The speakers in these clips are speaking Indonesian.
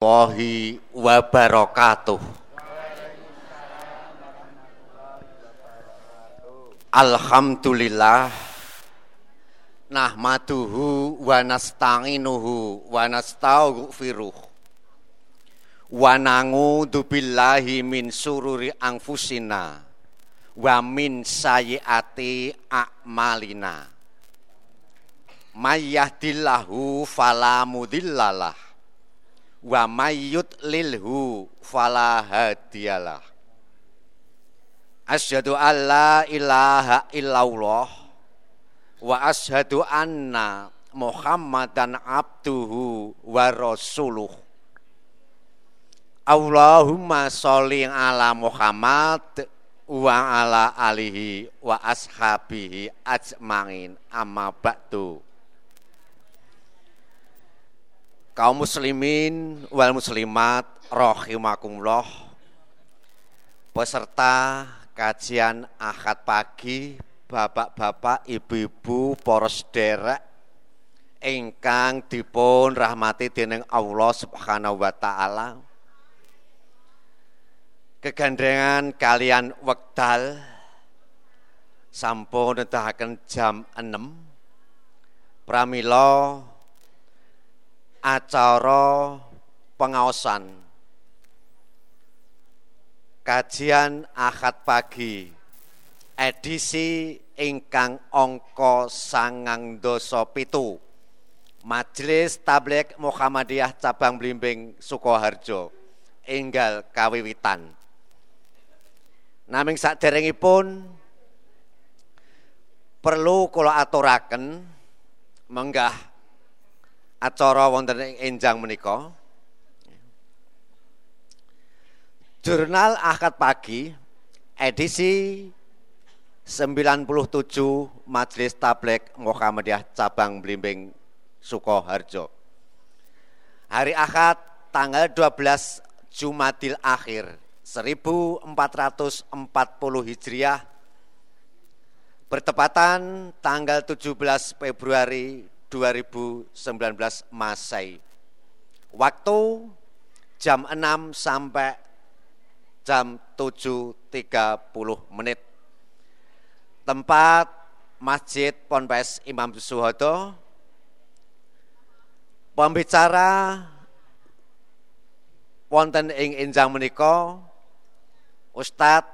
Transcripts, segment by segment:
warahmatullahi wabarakatuh. Alhamdulillah nahmaduhu wa nasta'inuhu wa nastaghfiruh wa na'udzu billahi min sururi anfusina wa min sayyiati a'malina. May yahdillahu fala mudhillalah wa mayyut lilhu fala hadiyalah. Asyhadu alla ilaha illallah wa asyhadu anna muhammadan abduhu wa rasuluh. Allahumma sholli ala Muhammad wa ala alihi wa ashabihi ajmain. Amma ba'du kaum muslimin wal muslimat rahimakumullah. Peserta kajian akad pagi bapak-bapak ibu-ibu poros derek ingkang dipun rahmati dening Allah Subhanahu wa taala. Kegandengan kalian wekdal sampun nedahaken jam 6 pramila acara pengaosan. Kajian akad pagi. Edisi ingkang ongko sangang doso pitu. Majelis Tablik Muhammadiyah Cabang Blimbing Sukoharjo. Enggal kawiwitan. Naming saderengipun perlu kula aturaken menggah acara wonten ing enjang menika. Jurnal Akad Pagi edisi 97 Majelis Tablek Muhammadiyah Cabang Blimbing Sukoharjo. Hari Akad tanggal 12 Jumadil Akhir 1440 Hijriah bertepatan tanggal 17 Februari 2019 Masai. Waktu jam 6 sampai jam 7.30 menit. Tempat Masjid Ponpes Imam Suhodo. Pembicara wonten ing enjang menika Ustadz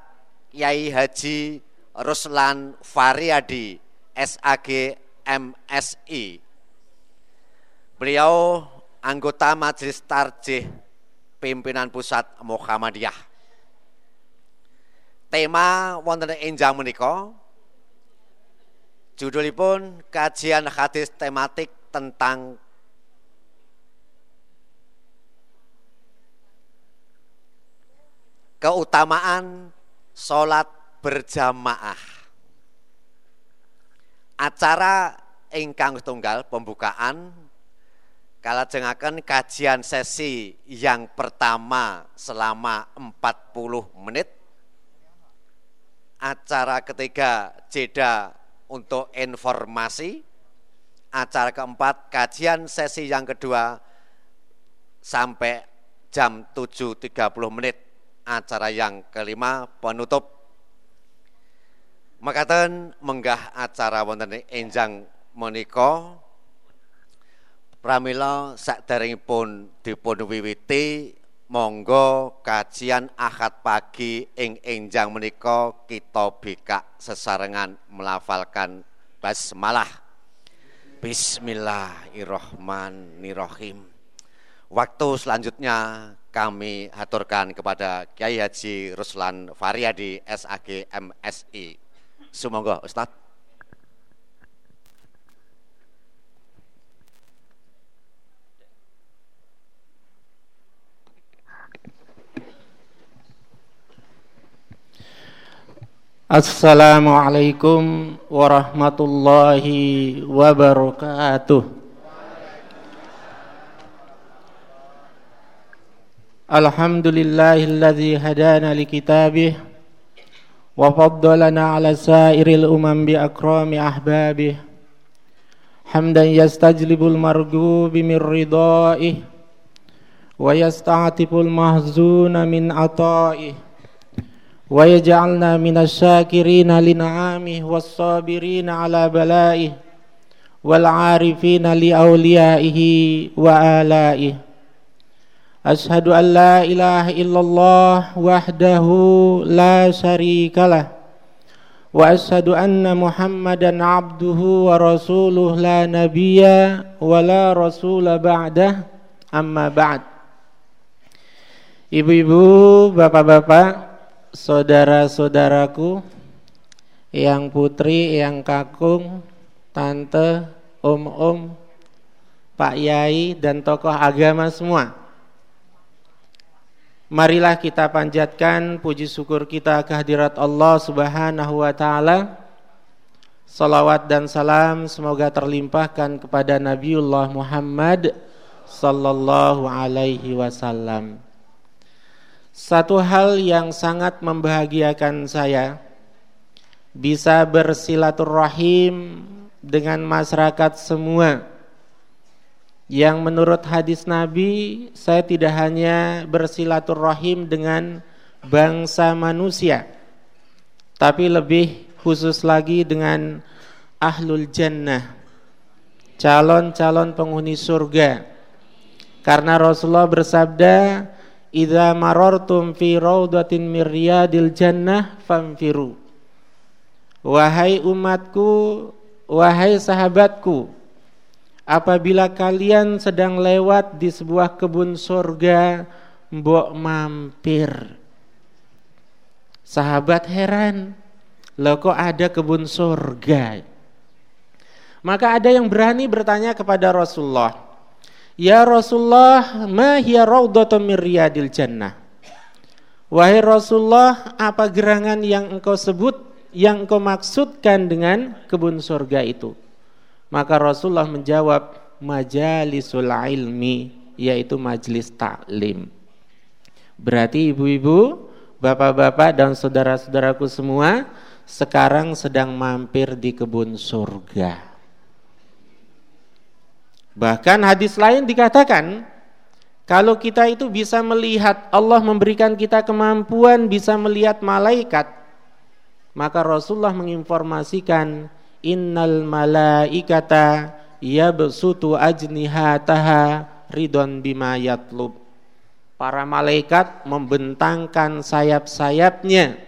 Yai Haji Ruslan Faryadi SAG MSI Beliau anggota Majelis Tarjih Pimpinan Pusat Muhammadiyah. Tema wonten enjang menika judulipun kajian hadis tematik tentang keutamaan sholat berjamaah. Acara ingkang tunggal pembukaan kalajengaken kajian sesi yang pertama selama 40 menit. Acara ketiga jeda untuk informasi. Acara keempat kajian sesi yang kedua sampai jam 7.30 menit. Acara yang kelima penutup. Makaten menggah acara wonten enjang menika Pramila sakderengipun dipun wiwiti monggo kajian Ahad pagi ing enjang menika kita bikak sesarengan melafalkan basmalah. Bismillahirrahmanirrahim. Waktu selanjutnya kami haturkan kepada Kiai Haji Ruslan Faryadi SAG MSI. Semoga Ustadz Assalamualaikum warahmatullahi wabarakatuh. Alhamdulillahilladzi hadana likitabih wa faddalana ala umam bi akrami ahbabih. Hamdan yastajlibul marghubi min ridaih min. ويجعلنا من الشاكرين لنعامه والصابرين على بلائه والعارفين لأوليائه وآلائه أشهد أن لا إله إلا الله وحده لا شريك له وأشهد أن محمدا عبده ورسوله لا نبي ولا رسول بعده أما بعد Ibu-ibu, bapak-bapak, saudara-saudaraku, yang putri, yang kakung, tante, om-om, Pak Yai dan tokoh agama semua. Marilah kita panjatkan puji syukur kita kehadirat Allah Subhanahu wa taala. Salawat dan salam semoga terlimpahkan kepada Nabiullah Muhammad sallallahu alaihi wasallam. Satu hal yang sangat membahagiakan saya bisa bersilaturahim dengan masyarakat semua. Yang menurut hadis Nabi, saya tidak hanya bersilaturahim dengan bangsa manusia, tapi lebih khusus lagi dengan ahlul jannah, calon-calon penghuni surga. Karena Rasulullah bersabda, Idza marartum fi raudatin mir riyadil jannah famfiru. Wahai umatku, wahai sahabatku, apabila kalian sedang lewat di sebuah kebun surga, mbok mampir. Sahabat heran, lo kok ada kebun surga? Maka ada yang berani bertanya kepada Rasulullah, Ya Rasulullah, ma hiya raudhatun min riyadil jannah. Wahai Rasulullah, apa gerangan yang engkau sebut, yang engkau maksudkan dengan kebun surga itu? Maka Rasulullah menjawab, majalisul ilmi, yaitu majlis taklim. Berarti ibu-ibu, bapak-bapak dan saudara-saudaraku semua sekarang sedang mampir di kebun surga. Bahkan hadis lain dikatakan kalau kita itu bisa melihat Allah memberikan kita kemampuan bisa melihat malaikat maka Rasulullah menginformasikan innal malaikata yabsutu ajnihataha ridon bima yatlub. Para malaikat membentangkan sayap-sayapnya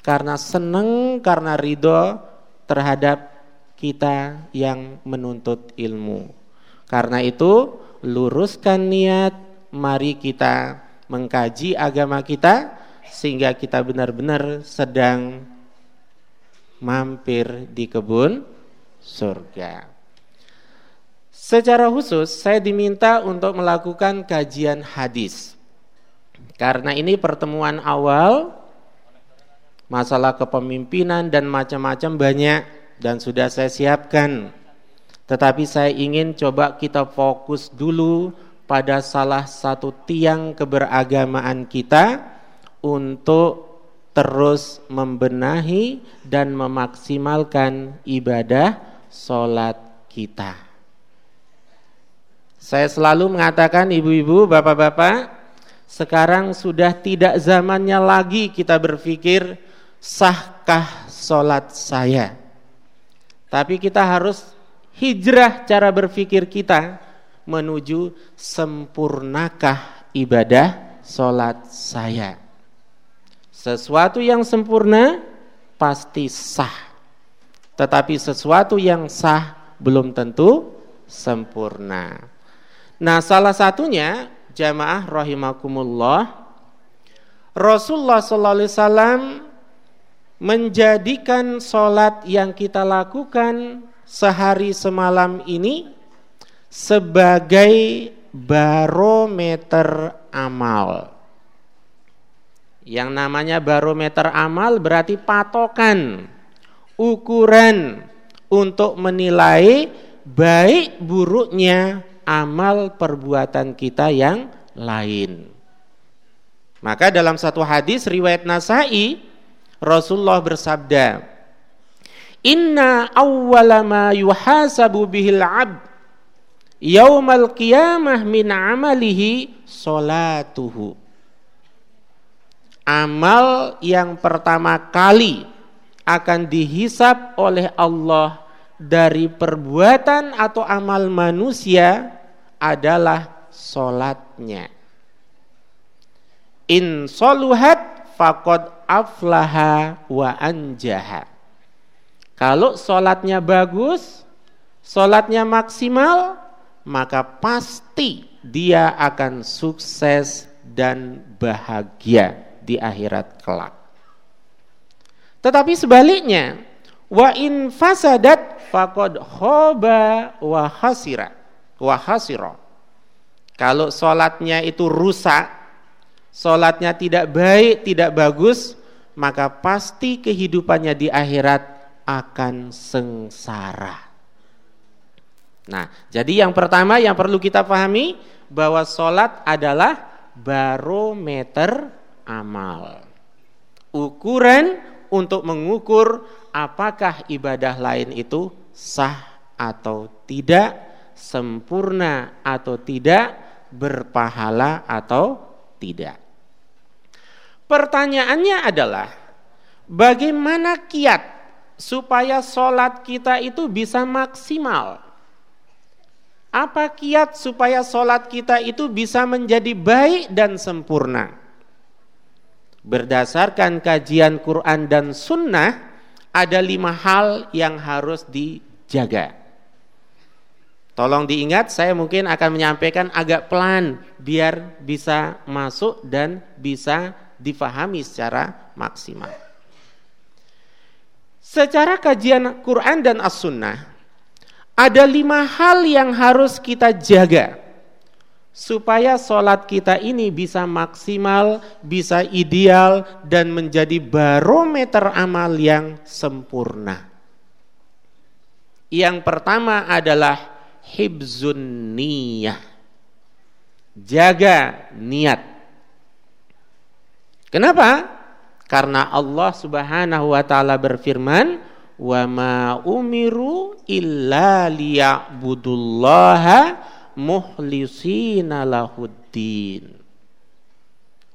karena senang karena ridho terhadap kita yang menuntut ilmu karena itu, luruskan niat, mari kita mengkaji agama kita sehingga kita benar-benar sedang mampir di kebun surga. Secara khusus saya diminta untuk melakukan kajian hadis. Karena ini pertemuan awal masalah kepemimpinan dan macam-macam banyak dan sudah saya siapkan tetapi saya ingin coba kita fokus dulu pada salah satu tiang keberagamaan kita untuk terus membenahi dan memaksimalkan ibadah solat kita. Saya selalu mengatakan ibu-ibu, bapak-bapak, sekarang sudah tidak zamannya lagi kita berpikir sahkah solat saya. Tapi kita harus hijrah cara berpikir kita menuju sempurnakah ibadah solat saya. Sesuatu yang sempurna pasti sah. Tetapi sesuatu yang sah belum tentu sempurna. Nah salah satunya jamaah rahimakumullah Rasulullah sallallahu alaihi wasallam menjadikan solat yang kita lakukan sehari semalam ini sebagai barometer amal. Yang namanya barometer amal berarti patokan, ukuran untuk menilai baik buruknya amal perbuatan kita yang lain. Maka dalam satu hadis riwayat Nasai Rasulullah bersabda, Inna awwala ma yuhasabu bihil abd yaumal qiyamah min amalihi solatuhu. Amal yang pertama kali akan dihisap oleh Allah dari perbuatan atau amal manusia adalah solatnya. In soluhat fakod aflaha wa anjaha. Kalau solatnya bagus, solatnya maksimal, maka pasti dia akan sukses dan bahagia di akhirat kelak. Tetapi sebaliknya, wa in fasadat faqad khoba wa hasira wa hasira. Kalau solatnya itu rusak, solatnya tidak baik, tidak bagus, maka pasti kehidupannya di akhirat akan sengsara. Nah, jadi yang pertama yang perlu kita pahami bahwa sholat adalah barometer amal. Ukuran untuk mengukur apakah ibadah lain itu sah atau tidak, sempurna atau tidak, berpahala atau tidak. Pertanyaannya adalah bagaimana kiat supaya sholat kita itu bisa maksimal? Apa kiat supaya sholat kita itu bisa menjadi baik dan sempurna? Berdasarkan kajian Quran dan Sunnah, ada lima hal yang harus dijaga. Tolong diingat, saya mungkin akan menyampaikan agak pelan biar bisa masuk dan bisa difahami secara maksimal. Secara kajian Quran dan As-Sunnah, ada lima hal yang harus kita jaga supaya sholat kita ini bisa maksimal, bisa ideal, dan menjadi barometer amal yang sempurna. Yang pertama adalah hibzun niyah. Jaga niat. Kenapa? Karena Allah Subhanahu wa taala berfirman, wa ma umiru illa liya'budullaha muhlisina lahuddin.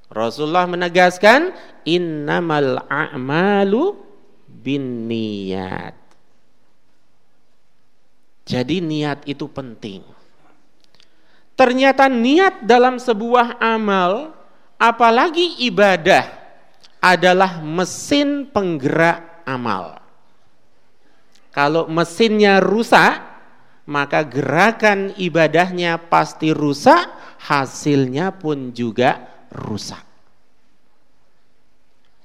Rasulullah menegaskan innamal a'malu binniyat. Jadi niat itu penting. Ternyata niat dalam sebuah amal, apalagi ibadah, adalah mesin penggerak amal. Kalau mesinnya rusak, maka gerakan ibadahnya pasti rusak, hasilnya pun juga rusak.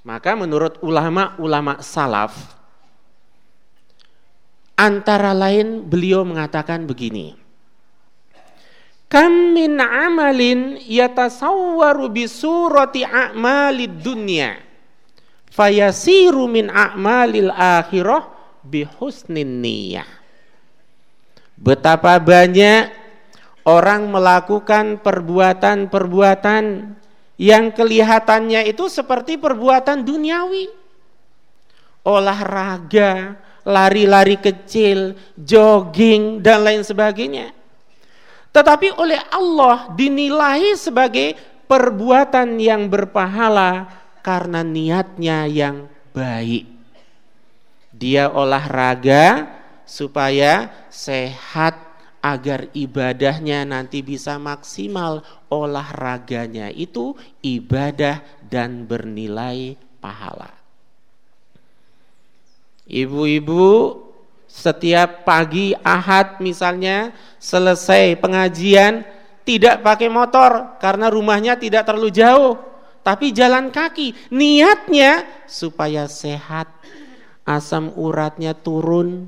Maka menurut ulama-ulama salaf, antara lain beliau mengatakan begini, Kam min amalin yatasawwaru bi surati a'malid dunya fayasiru min a'malil akhirah bihusnin niyah. Betapa banyak orang melakukan perbuatan-perbuatan yang kelihatannya itu seperti perbuatan duniawi. Olahraga, lari-lari kecil, jogging dan lain sebagainya. Tetapi oleh Allah dinilai sebagai perbuatan yang berpahala karena niatnya yang baik. Dia olahraga supaya sehat agar ibadahnya nanti bisa maksimal. Olahraganya itu ibadah dan bernilai pahala. Ibu-ibu setiap pagi Ahad misalnya selesai pengajian tidak pakai motor karena rumahnya tidak terlalu jauh tapi jalan kaki niatnya supaya sehat asam uratnya turun,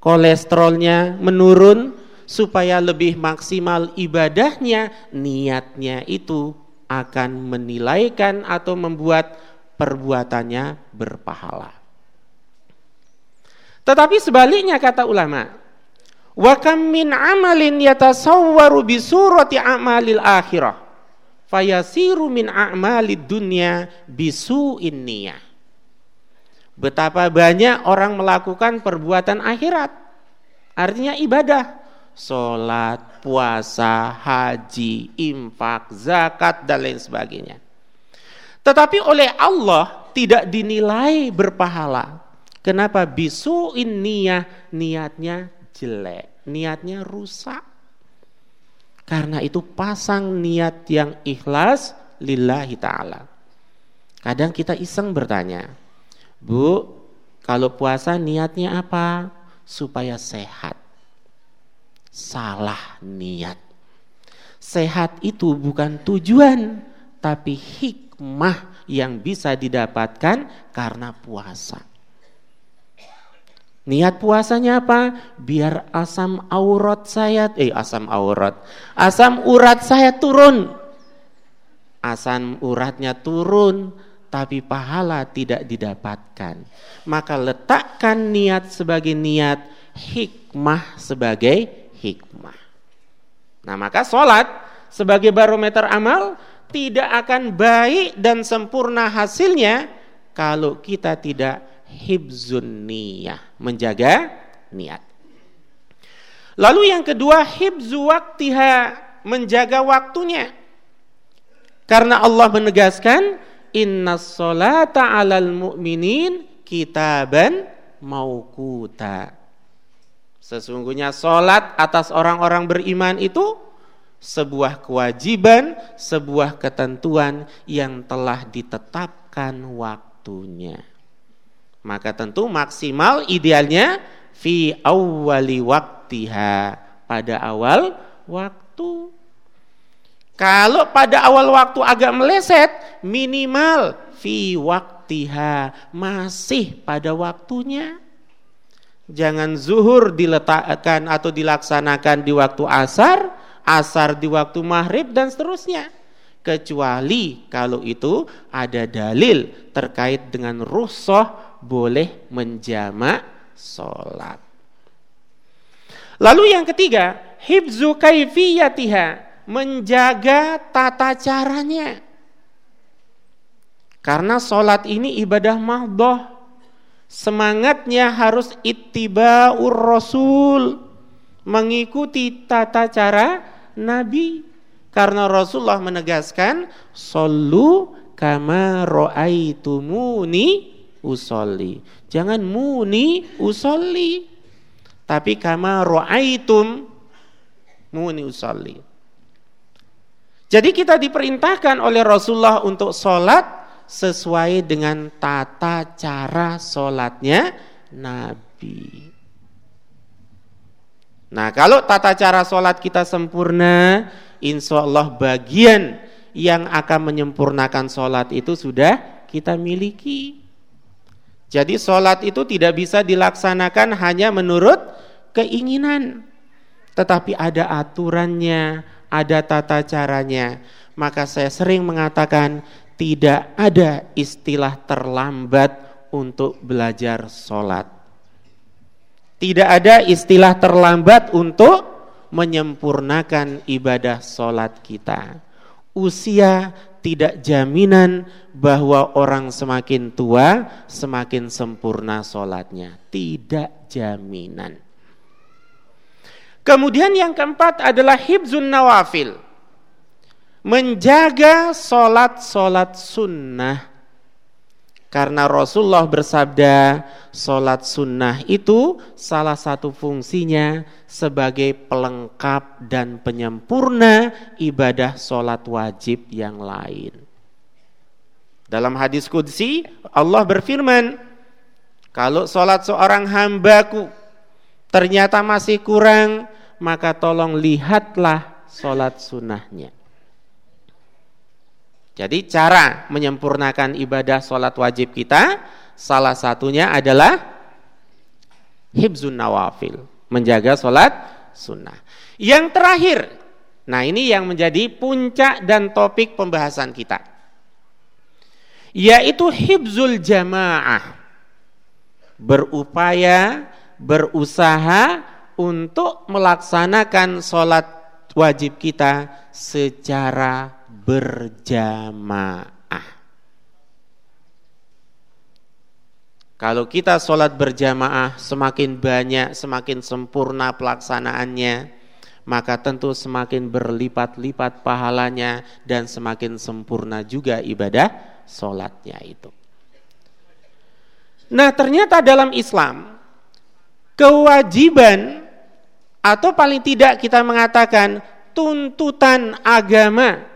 kolesterolnya menurun, supaya lebih maksimal ibadahnya, niatnya itu akan menilaikan atau membuat perbuatannya berpahala. Tetapi sebaliknya kata ulama, wa kam min amalin yatasawwaru bi surati amalil akhirah fayasiru min a'malid dunya bisu'in niyah. Betapa banyak orang melakukan perbuatan akhirat. Artinya ibadah. Sholat, puasa, haji, infak, zakat, dan lain sebagainya. Tetapi oleh Allah tidak dinilai berpahala. Kenapa? Bisuin niyah, niatnya jelek, niatnya rusak. Karena itu pasang niat yang ikhlas lillahi ta'ala. Kadang kita iseng bertanya, Bu, kalau puasa niatnya apa? Supaya sehat. Salah niat. Sehat itu bukan tujuan, tapi hikmah yang bisa didapatkan karena puasa. Niat puasanya apa? Biar asam aurat saya, eh asam aurat, asam urat saya turun. Asam uratnya turun, tapi pahala tidak didapatkan. Maka letakkan niat sebagai niat, hikmah sebagai hikmah. Nah maka sholat sebagai barometer amal tidak akan baik dan sempurna hasilnya kalau kita tidak hibzun niyah, menjaga niat. Lalu yang kedua hibzu waktiha, menjaga waktunya. Karena Allah menegaskan Inna solata alal mu'minin kitaban maukuta. Sesungguhnya solat atas orang-orang beriman itu sebuah kewajiban, sebuah ketentuan yang telah ditetapkan waktunya. Maka tentu maksimal idealnya fi awwali waktiha pada awal waktu. Kalau pada awal waktu agak meleset, minimal fi waktiha masih pada waktunya. Jangan zuhur diletakkan atau dilaksanakan di waktu asar, asar di waktu maghrib dan seterusnya. Kecuali kalau itu ada dalil terkait dengan rusoh boleh menjamak sholat. Lalu yang ketiga, hibzu kaifiyatiha menjaga tata caranya. Karena sholat ini ibadah mahdoh. Semangatnya harus ittiba'ur rasul. Mengikuti tata cara Nabi. Karena Rasulullah menegaskan, Sallu kama ro'aitumuni usolli. Jangan muni usolli. Tapi kama ro'aitum muni usolli. Jadi kita diperintahkan oleh Rasulullah untuk sholat sesuai dengan tata cara sholatnya Nabi. Nah kalau tata cara sholat kita sempurna, insya Allah bagian yang akan menyempurnakan sholat itu sudah kita miliki. Jadi sholat itu tidak bisa dilaksanakan hanya menurut keinginan. Tetapi ada aturannya, ada tata caranya. Maka saya sering mengatakan tidak ada istilah terlambat untuk belajar sholat. Tidak ada istilah terlambat untuk menyempurnakan ibadah sholat kita. Usia tidak jaminan bahwa orang semakin tua semakin sempurna sholatnya. Tidak jaminan. Kemudian yang keempat adalah hibzun nawafil. Menjaga solat-solat sunnah. Karena Rasulullah bersabda, solat sunnah itu salah satu fungsinya sebagai pelengkap dan penyempurna ibadah solat wajib yang lain. Dalam hadis kudsi, Allah berfirman, kalau solat seorang hambaku ternyata masih kurang, maka tolong lihatlah sholat sunnahnya. Jadi cara menyempurnakan ibadah sholat wajib kita, salah satunya adalah hibzun nawafil, menjaga sholat sunnah. Yang terakhir, nah ini yang menjadi puncak dan topik pembahasan kita, yaitu hibzul jamaah, berupaya berusaha untuk melaksanakan sholat wajib kita secara berjamaah. Kalau kita sholat berjamaah semakin banyak, semakin sempurna pelaksanaannya, maka tentu semakin berlipat-lipat pahalanya dan semakin sempurna juga ibadah sholatnya itu. Nah ternyata dalam Islam kewajiban atau paling tidak kita mengatakan tuntutan agama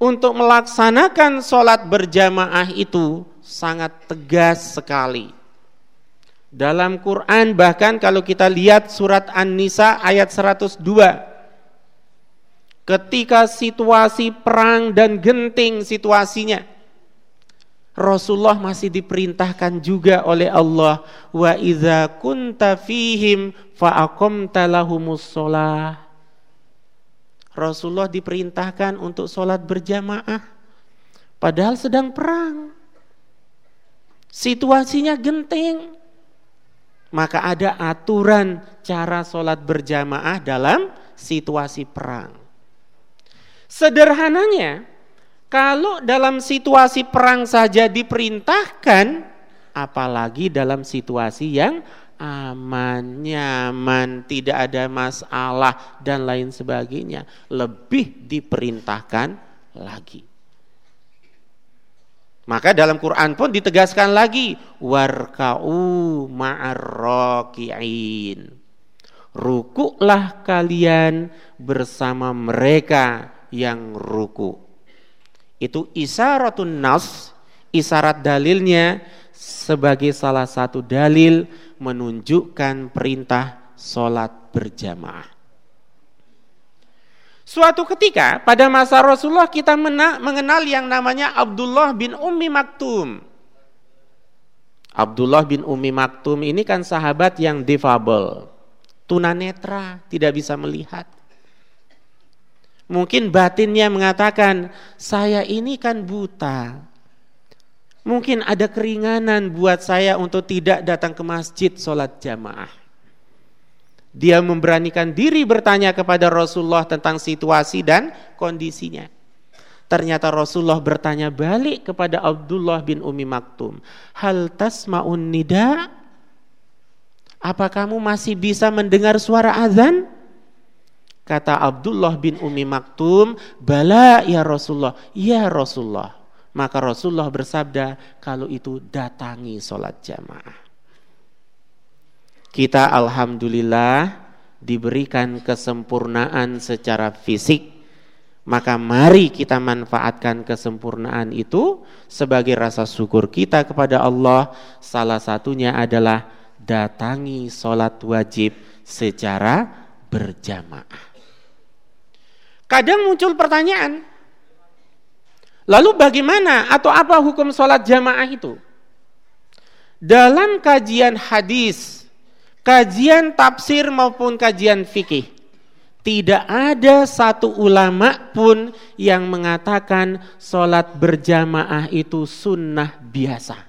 untuk melaksanakan sholat berjamaah itu sangat tegas sekali. Dalam Quran bahkan kalau kita lihat surat An-Nisa ayat 102 ketika situasi perang dan genting situasinya Rasulullah masih diperintahkan juga oleh Allah wa idza kunta fihim fa aqamta lahumus Rasulullah diperintahkan untuk sholat berjamaah padahal sedang perang situasinya genting maka ada aturan cara sholat berjamaah dalam situasi perang. Sederhananya, kalau dalam situasi perang saja diperintahkan, apalagi dalam situasi yang aman, nyaman, tidak ada masalah dan lain sebagainya, lebih diperintahkan lagi. Maka dalam Quran pun ditegaskan lagi warka'u ma'arraki'in. Rukuklah kalian bersama mereka yang ruku. Itu isyaratun nas, isyarat dalilnya sebagai salah satu dalil menunjukkan perintah solat berjamaah. Suatu ketika pada masa Rasulullah kita mengenal yang namanya Abdullah bin Ummi Maktum. Abdullah bin Ummi Maktum ini kan sahabat yang difabel, tunanetra, tidak bisa melihat. Mungkin batinnya mengatakan, saya ini kan buta. Mungkin ada keringanan buat saya untuk tidak datang ke masjid sholat jamaah. Dia memberanikan diri bertanya kepada Rasulullah tentang situasi dan kondisinya. Ternyata Rasulullah bertanya balik kepada Abdullah bin Umi Maktum. Hal tasma'un nida? Apa kamu masih bisa mendengar suara azan? Kata Abdullah bin Umi Maktum, Bala ya Rasulullah, ya Rasulullah. Maka Rasulullah bersabda, kalau itu datangi sholat jamaah. Kita alhamdulillah diberikan kesempurnaan secara fisik, maka mari kita manfaatkan kesempurnaan itu sebagai rasa syukur kita kepada Allah. Salah satunya adalah datangi sholat wajib secara berjamaah. Kadang muncul pertanyaan, lalu bagaimana atau apa hukum sholat jamaah itu? Dalam kajian hadis kajian tafsir maupun kajian fikih tidak ada satu ulama pun yang mengatakan sholat berjamaah itu sunnah biasa.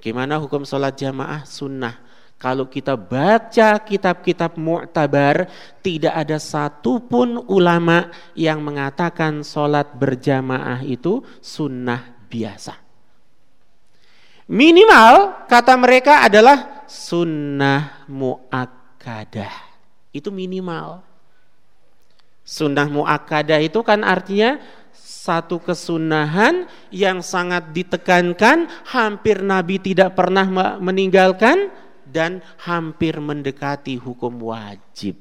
Gimana hukum sholat jamaah sunnah? Kalau kita baca kitab-kitab mu'tabar, tidak ada satupun ulama yang mengatakan sholat berjamaah itu sunnah biasa. Minimal kata mereka adalah sunnah muakkadah. Itu minimal. Sunnah muakkadah itu kan artinya satu kesunahan yang sangat ditekankan, hampir Nabi tidak pernah meninggalkan dan hampir mendekati hukum wajib.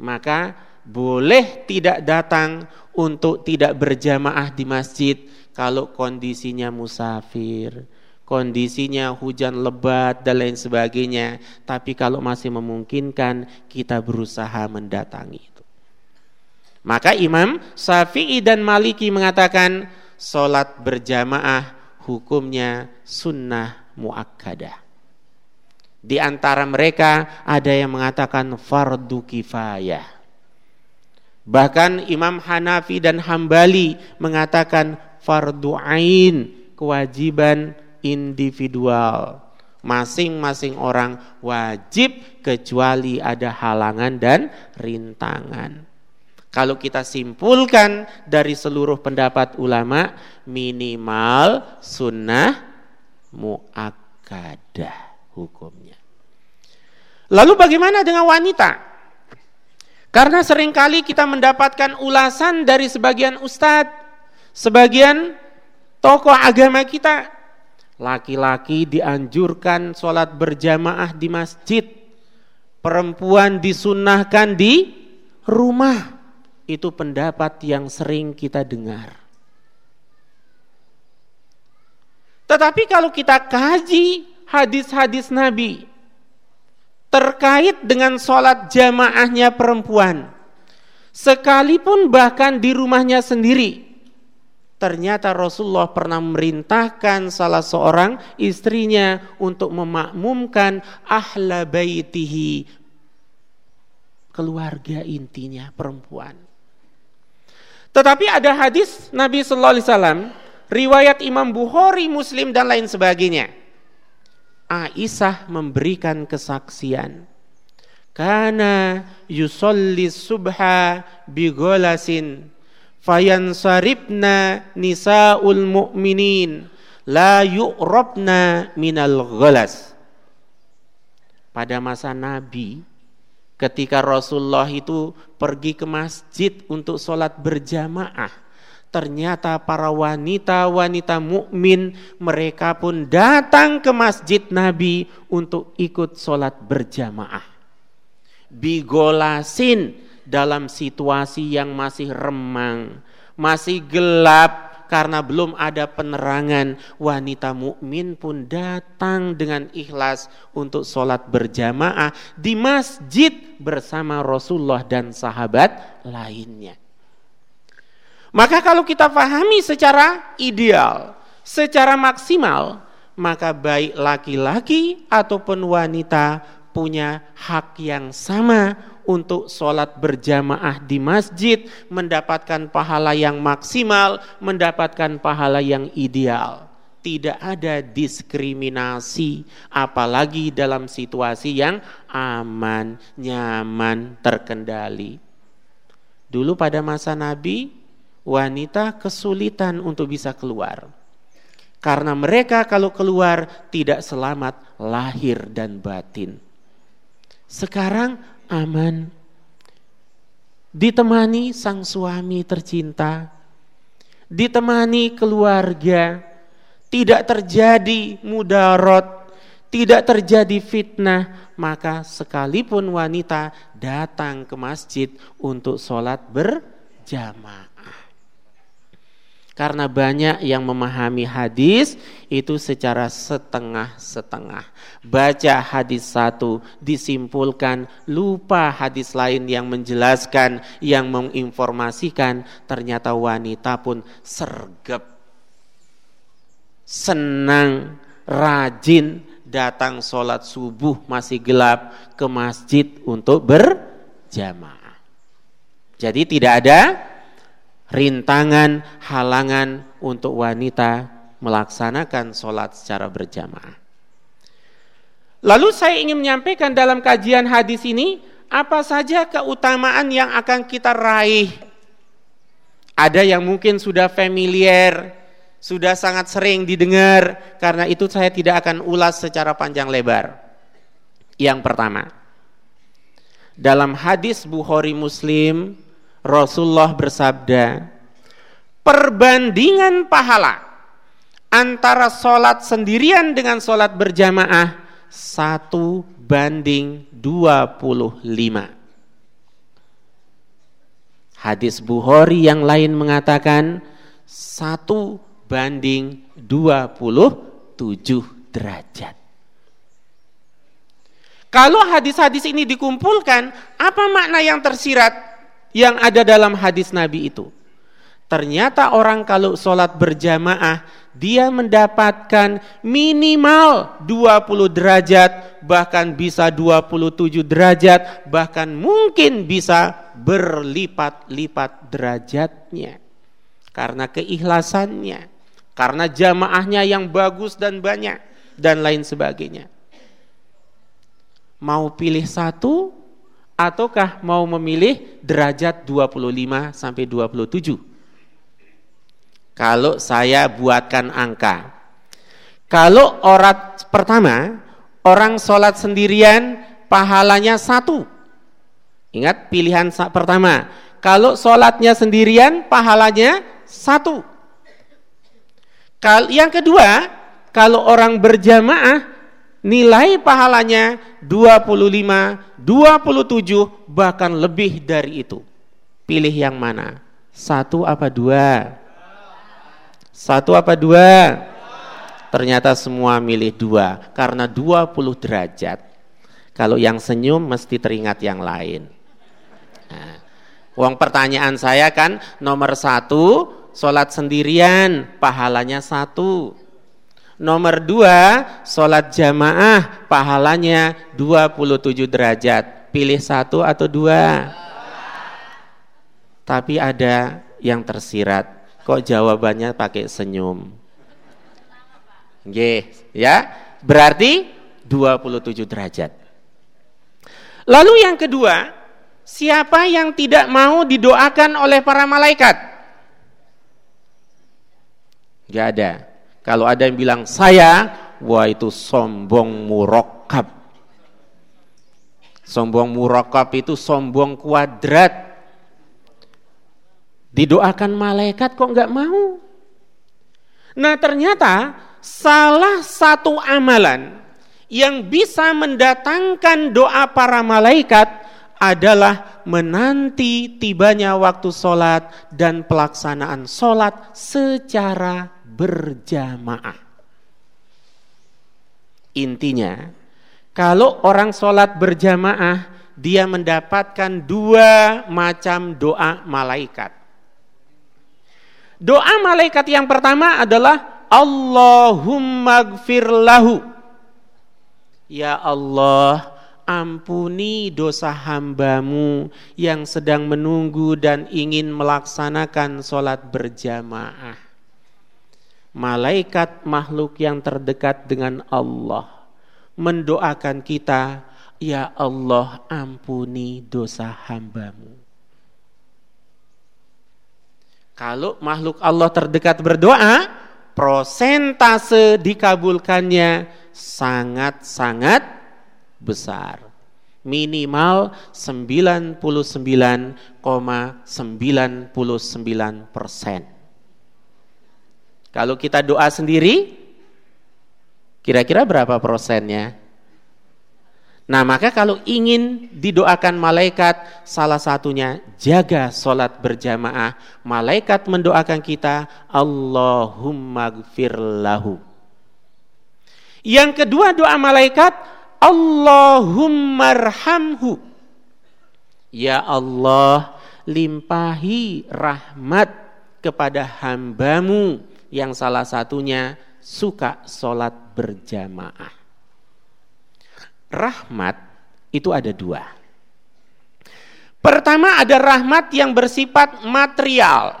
Maka boleh tidak datang untuk tidak berjamaah di masjid kalau kondisinya musafir, kondisinya hujan lebat dan lain sebagainya. Tapi kalau masih memungkinkan kita berusaha mendatangi itu. Maka Imam Syafi'i dan Maliki mengatakan solat berjamaah hukumnya sunnah muakkadah. Di antara mereka ada yang mengatakan fardu kifayah. Bahkan Imam Hanafi dan Hambali mengatakan fardu ain, kewajiban individual. Masing-masing orang wajib kecuali ada halangan dan rintangan. Kalau kita simpulkan dari seluruh pendapat ulama minimal sunnah muakkadah hukumnya. Lalu bagaimana dengan wanita? Karena sering kali kita mendapatkan ulasan dari sebagian ustadz, sebagian tokoh agama kita. Laki-laki dianjurkan sholat berjamaah di masjid. Perempuan disunahkan di rumah. Itu pendapat yang sering kita dengar. Tetapi kalau kita kaji hadis-hadis Nabi terkait dengan sholat jamaahnya perempuan, sekalipun bahkan di rumahnya sendiri, ternyata Rasulullah pernah memerintahkan salah seorang istrinya untuk memakmumkan ahla baitihi keluarga intinya perempuan. Tetapi ada hadis Nabi sallallahu alaihi wasallam riwayat Imam Bukhari, Muslim dan lain sebagainya. Aisyah memberikan kesaksian. Karena yusolli subha bigolasin fayansaribna nisaul mu'minin la yu'rabna minal ghalas. Pada masa Nabi, ketika Rasulullah itu pergi ke masjid untuk sholat berjamaah, Ternyata para wanita-wanita mukmin mereka pun datang ke masjid Nabi untuk ikut sholat berjamaah. Bigolasin dalam situasi yang masih remang, masih gelap karena belum ada penerangan. Wanita mukmin pun datang dengan ikhlas untuk sholat berjamaah di masjid bersama Rasulullah dan sahabat lainnya. Maka kalau kita pahami secara ideal, secara maksimal, maka baik laki-laki ataupun wanita punya hak yang sama untuk sholat berjamaah di masjid, mendapatkan pahala yang maksimal, mendapatkan pahala yang ideal. Tidak ada diskriminasi, apalagi dalam situasi yang aman, nyaman, terkendali. Dulu pada masa Nabi, wanita kesulitan untuk bisa keluar. Karena mereka kalau keluar tidak selamat lahir dan batin. Sekarang aman. Ditemani sang suami tercinta, ditemani keluarga, tidak terjadi mudarat, tidak terjadi fitnah, maka sekalipun wanita datang ke masjid untuk sholat berjamaah. Karena banyak yang memahami hadis itu secara setengah-setengah. Baca hadis satu, disimpulkan, lupa hadis lain yang menjelaskan, yang menginformasikan. Ternyata wanita pun sergap, senang, rajin, datang sholat subuh masih gelap ke masjid untuk berjamaah. Jadi tidak ada rintangan, halangan untuk wanita melaksanakan sholat secara berjamaah. Lalu saya ingin menyampaikan dalam kajian hadis ini, apa saja keutamaan yang akan kita raih. Ada yang mungkin sudah familiar, sudah sangat sering didengar, karena itu saya tidak akan ulas secara panjang lebar. Yang pertama, dalam hadis Bukhari Muslim, Rasulullah bersabda, perbandingan pahala antara sholat sendirian dengan sholat berjamaah satu banding dua puluh lima. Hadis Bukhari yang lain mengatakan satu banding dua puluh tujuh derajat. Kalau hadis-hadis ini dikumpulkan, apa makna yang tersirat? Yang ada dalam hadis Nabi itu. Ternyata orang kalau sholat berjamaah, dia mendapatkan minimal 20 derajat, bahkan bisa 27 derajat, bahkan mungkin bisa berlipat-lipat derajatnya. Karena keikhlasannya, karena jamaahnya yang bagus dan banyak, dan lain sebagainya. Mau pilih satu, ataukah mau memilih derajat 25 sampai 27? Kalau saya buatkan angka. Kalau orang pertama, orang sholat sendirian pahalanya satu. Ingat pilihan pertama. Kalau sholatnya sendirian, pahalanya satu. Yang kedua, kalau orang berjamaah, nilai pahalanya 25, 27, bahkan lebih dari itu. Pilih yang mana? Satu apa dua? Satu apa dua? Ternyata semua milih dua, karena 20 derajat. Kalau yang senyum mesti teringat yang lain. Nah, uang pertanyaan saya kan nomor satu, sholat sendirian, pahalanya satu. Nomor dua, sholat jamaah, pahalanya 27 derajat. Pilih satu atau dua? Tapi ada yang tersirat. Kok jawabannya pakai senyum? Nggih, ya. Berarti 27 derajat. Lalu yang kedua, siapa yang tidak mau didoakan oleh para malaikat? Gak ada. Kalau ada yang bilang saya, wah itu sombong murokab. Sombong murokab itu sombong kuadrat. Didoakan malaikat kok nggak mau? Nah ternyata salah satu amalan yang bisa mendatangkan doa para malaikat adalah menanti tibanya waktu sholat dan pelaksanaan sholat secara berjamaah. Intinya, kalau orang sholat berjamaah, dia mendapatkan dua macam doa malaikat. Doa malaikat yang pertama adalah Allahumma gfir lahu. Ya Allah, ampuni dosa hambamu yang sedang menunggu dan ingin melaksanakan sholat berjamaah. Malaikat makhluk yang terdekat dengan Allah mendoakan kita, Ya Allah ampuni dosa hambamu. Kalau makhluk Allah terdekat berdoa, prosentase dikabulkannya sangat-sangat besar. Minimal 99,99 persen. Kalau kita doa sendiri, kira-kira berapa persennya? Nah maka kalau ingin didoakan malaikat salah satunya jaga sholat berjamaah. Malaikat mendoakan kita Allahumma gfir lahu. Yang kedua doa malaikat Allahumma arhamhu. Ya Allah limpahi rahmat kepada hambamu yang salah satunya suka sholat berjamaah rahmat itu ada dua. Pertama ada rahmat yang bersifat material.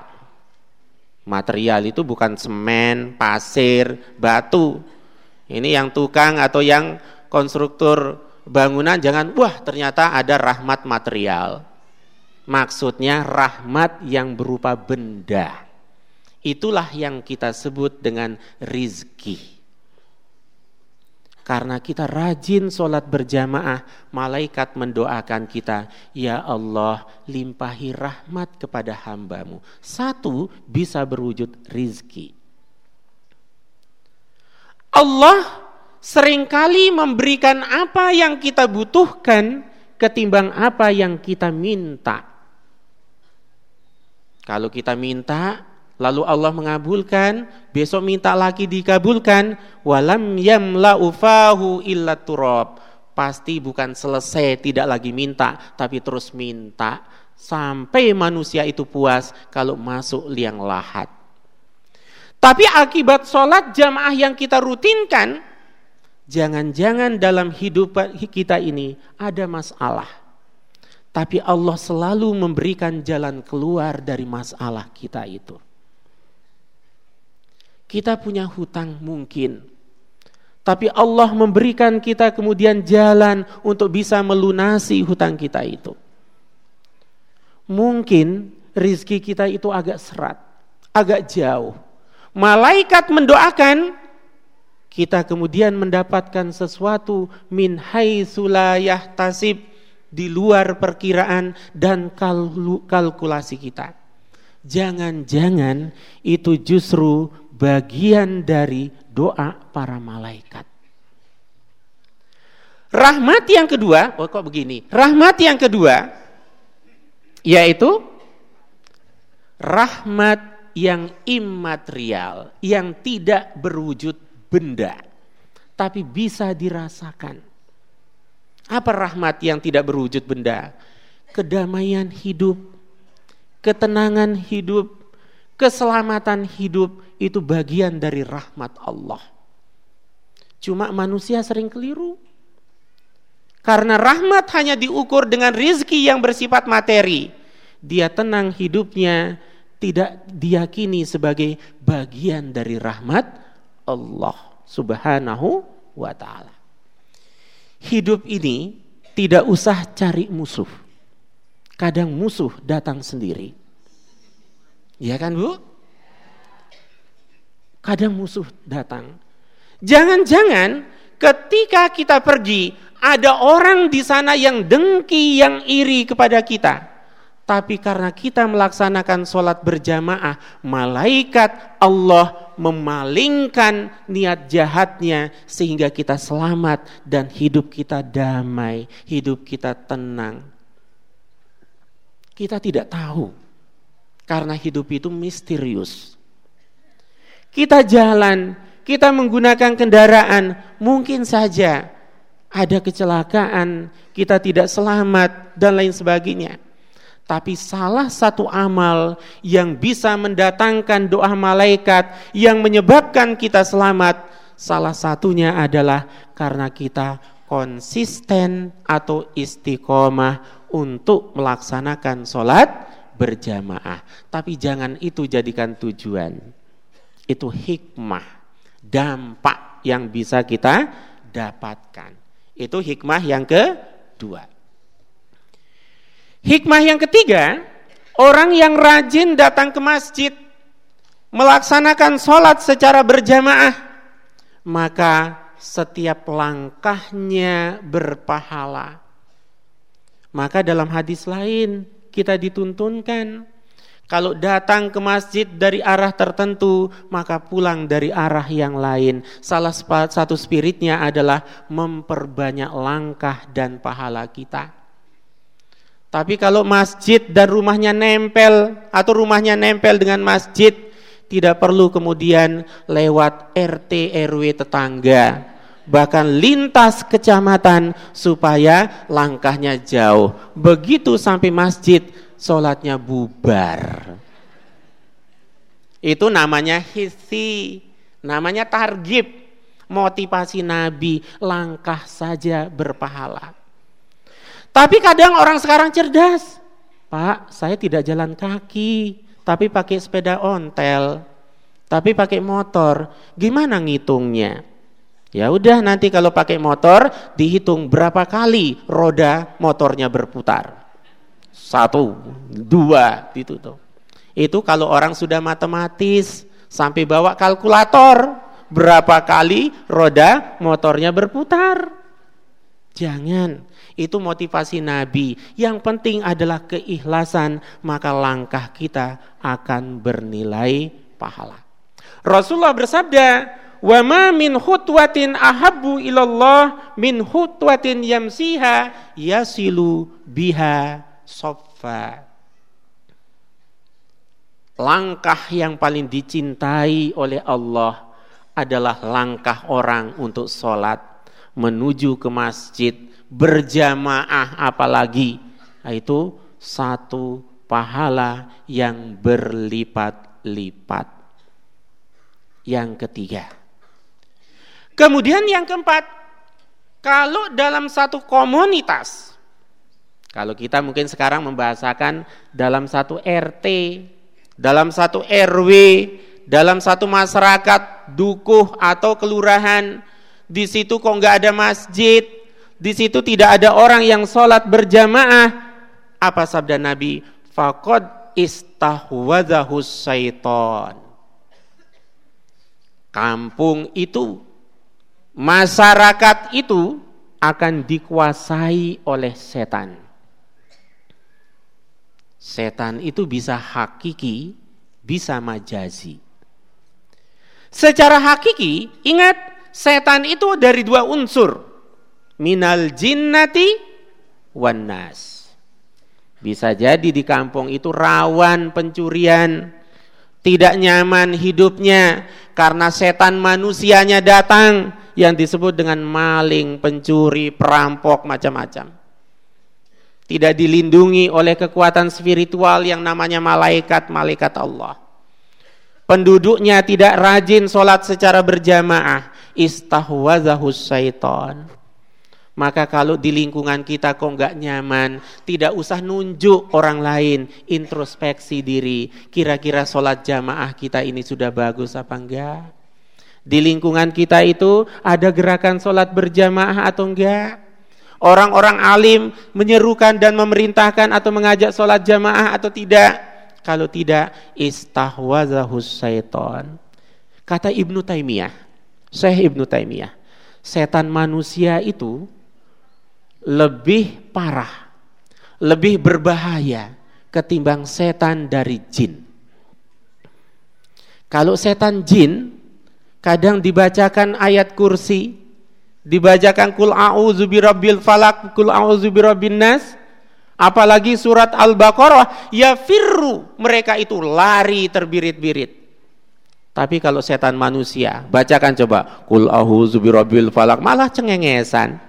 Material itu bukan semen, pasir, batu. Ini yang tukang atau yang konstruktur bangunan jangan wah ternyata ada rahmat material. Maksudnya rahmat yang berupa benda. Itulah yang kita sebut dengan rizki. Karena kita rajin sholat berjamaah, malaikat mendoakan kita, Ya Allah limpahi rahmat kepada hambamu. Satu, bisa berwujud rizki. Allah sering kali memberikan apa yang kita butuhkan ketimbang apa yang kita minta. Kalau kita minta, lalu Allah mengabulkan, besok minta lagi dikabulkan, walam yamla ufahu illa turab. Pasti bukan selesai tidak lagi minta, tapi terus minta sampai manusia itu puas kalau masuk liang lahat. Tapi akibat sholat jamaah yang kita rutinkan, jangan-jangan dalam hidup kita ini ada masalah. Tapi Allah selalu memberikan jalan keluar dari masalah kita itu. Kita punya hutang mungkin. Tapi Allah memberikan kita kemudian jalan untuk bisa melunasi hutang kita itu. Mungkin rizki kita itu agak serat, agak jauh. Malaikat mendoakan, kita kemudian mendapatkan sesuatu min haitsulayah tasib di luar perkiraan dan kalkulasi kita. Jangan-jangan itu justru bagian dari doa para malaikat. Rahmat yang kedua, oh kok begini? Rahmat yang kedua yaitu rahmat yang imaterial, yang tidak berwujud benda, tapi bisa dirasakan. Apa rahmat yang tidak berwujud benda? Kedamaian hidup, ketenangan hidup, keselamatan hidup itu bagian dari rahmat Allah. Cuma manusia sering keliru. Karena rahmat hanya diukur dengan rizki yang bersifat materi. Dia tenang hidupnya, tidak diyakini sebagai bagian dari rahmat Allah subhanahu wa ta'ala. Hidup ini tidak usah cari musuh. Kadang musuh datang sendiri. Ya kan bu? Kadang musuh datang. Jangan-jangan ketika kita pergi ada orang di sana yang dengki, yang iri kepada kita. Tapi karena kita melaksanakan sholat berjamaah, malaikat Allah memalingkan niat jahatnya sehingga kita selamat dan hidup kita damai, hidup kita tenang. Kita tidak tahu karena hidup itu misterius. Kita jalan, kita menggunakan kendaraan, mungkin saja ada kecelakaan, kita tidak selamat dan lain sebagainya. Tapi salah satu amal yang bisa mendatangkan doa malaikat yang menyebabkan kita selamat, salah satunya adalah karena kita konsisten atau istiqomah untuk melaksanakan sholat berjamaah. Tapi jangan itu jadikan tujuan. Itu hikmah, dampak yang bisa kita dapatkan. Itu hikmah yang kedua. Hikmah yang ketiga, orang yang rajin datang ke masjid, melaksanakan sholat secara berjamaah, maka setiap langkahnya berpahala. Maka dalam hadis lain kita dituntunkan kalau datang ke masjid dari arah tertentu, maka pulang dari arah yang lain. Salah satu spiritnya adalah memperbanyak langkah dan pahala kita. Tapi kalau masjid dan rumahnya nempel atau rumahnya nempel dengan masjid, tidak perlu kemudian lewat RT RW tetangga, bahkan lintas kecamatan supaya langkahnya jauh. Begitu sampai masjid, sholatnya bubar. Itu namanya hisi, namanya targib, motivasi Nabi, langkah saja berpahala. Tapi kadang orang sekarang cerdas. Pak, saya tidak jalan kaki, tapi pakai sepeda ontel, tapi pakai motor. Gimana ngitungnya? Ya udah nanti kalau pakai motor dihitung berapa kali roda motornya berputar. Satu, dua, itu tuh. Itu kalau orang sudah matematis sampai bawa kalkulator berapa kali roda motornya berputar. Jangan itu motivasi Nabi. Yang penting adalah keikhlasan, maka langkah kita akan bernilai pahala. Rasulullah bersabda, "Wa min khutwatin ahabbu ilallah min khutwatin yamsiha yasilu biha soffa." Langkah yang paling dicintai oleh Allah adalah langkah orang untuk sholat menuju ke masjid berjamaah apalagi itu satu pahala yang berlipat-lipat. Yang ketiga. Kemudian yang keempat, kalau dalam satu komunitas, kalau kita mungkin sekarang membahasakan dalam satu RT, dalam satu RW, dalam satu masyarakat, dukuh atau kelurahan, di situ kok nggak ada masjid, di situ tidak ada orang yang sholat berjamaah. Apa sabda Nabi? Fakod istahwadahus syaiton. Kampung itu masyarakat itu akan dikuasai oleh setan. Setan itu bisa hakiki, bisa majazi. Secara hakiki, ingat setan itu dari dua unsur. Minal jinnati wan nas. Bisa jadi di kampung itu rawan pencurian, tidak nyaman hidupnya karena setan manusianya datang yang disebut dengan maling, pencuri, perampok, macam-macam. Tidak dilindungi oleh kekuatan spiritual yang namanya malaikat-malaikat Allah. Penduduknya tidak rajin sholat secara berjamaah. Istahwazahus syaitan. Maka kalau di lingkungan kita kok nggak nyaman, tidak usah nunjuk orang lain, introspeksi diri. Kira-kira sholat jamaah kita ini sudah bagus apa enggak? Di lingkungan kita itu ada gerakan sholat berjamaah atau enggak? Orang-orang alim menyerukan dan memerintahkan atau mengajak sholat jamaah atau tidak? Kalau tidak, istahwazahus syaiton. Kata Ibnu Taimiyah, Syekh Ibnu Taimiyah, setan manusia itu lebih parah, lebih berbahaya ketimbang setan dari jin. Kalau setan jin Kadang dibacakan ayat kursi, dibacakan kul a'udzu birabbil falak, kul a'udzu birabbin nas, apalagi surat Al-Baqarah, ya firru, mereka itu lari terbirit-birit. Tapi kalau setan manusia, bacakan coba kul a'udzu birabbil falak, malah cengengesan.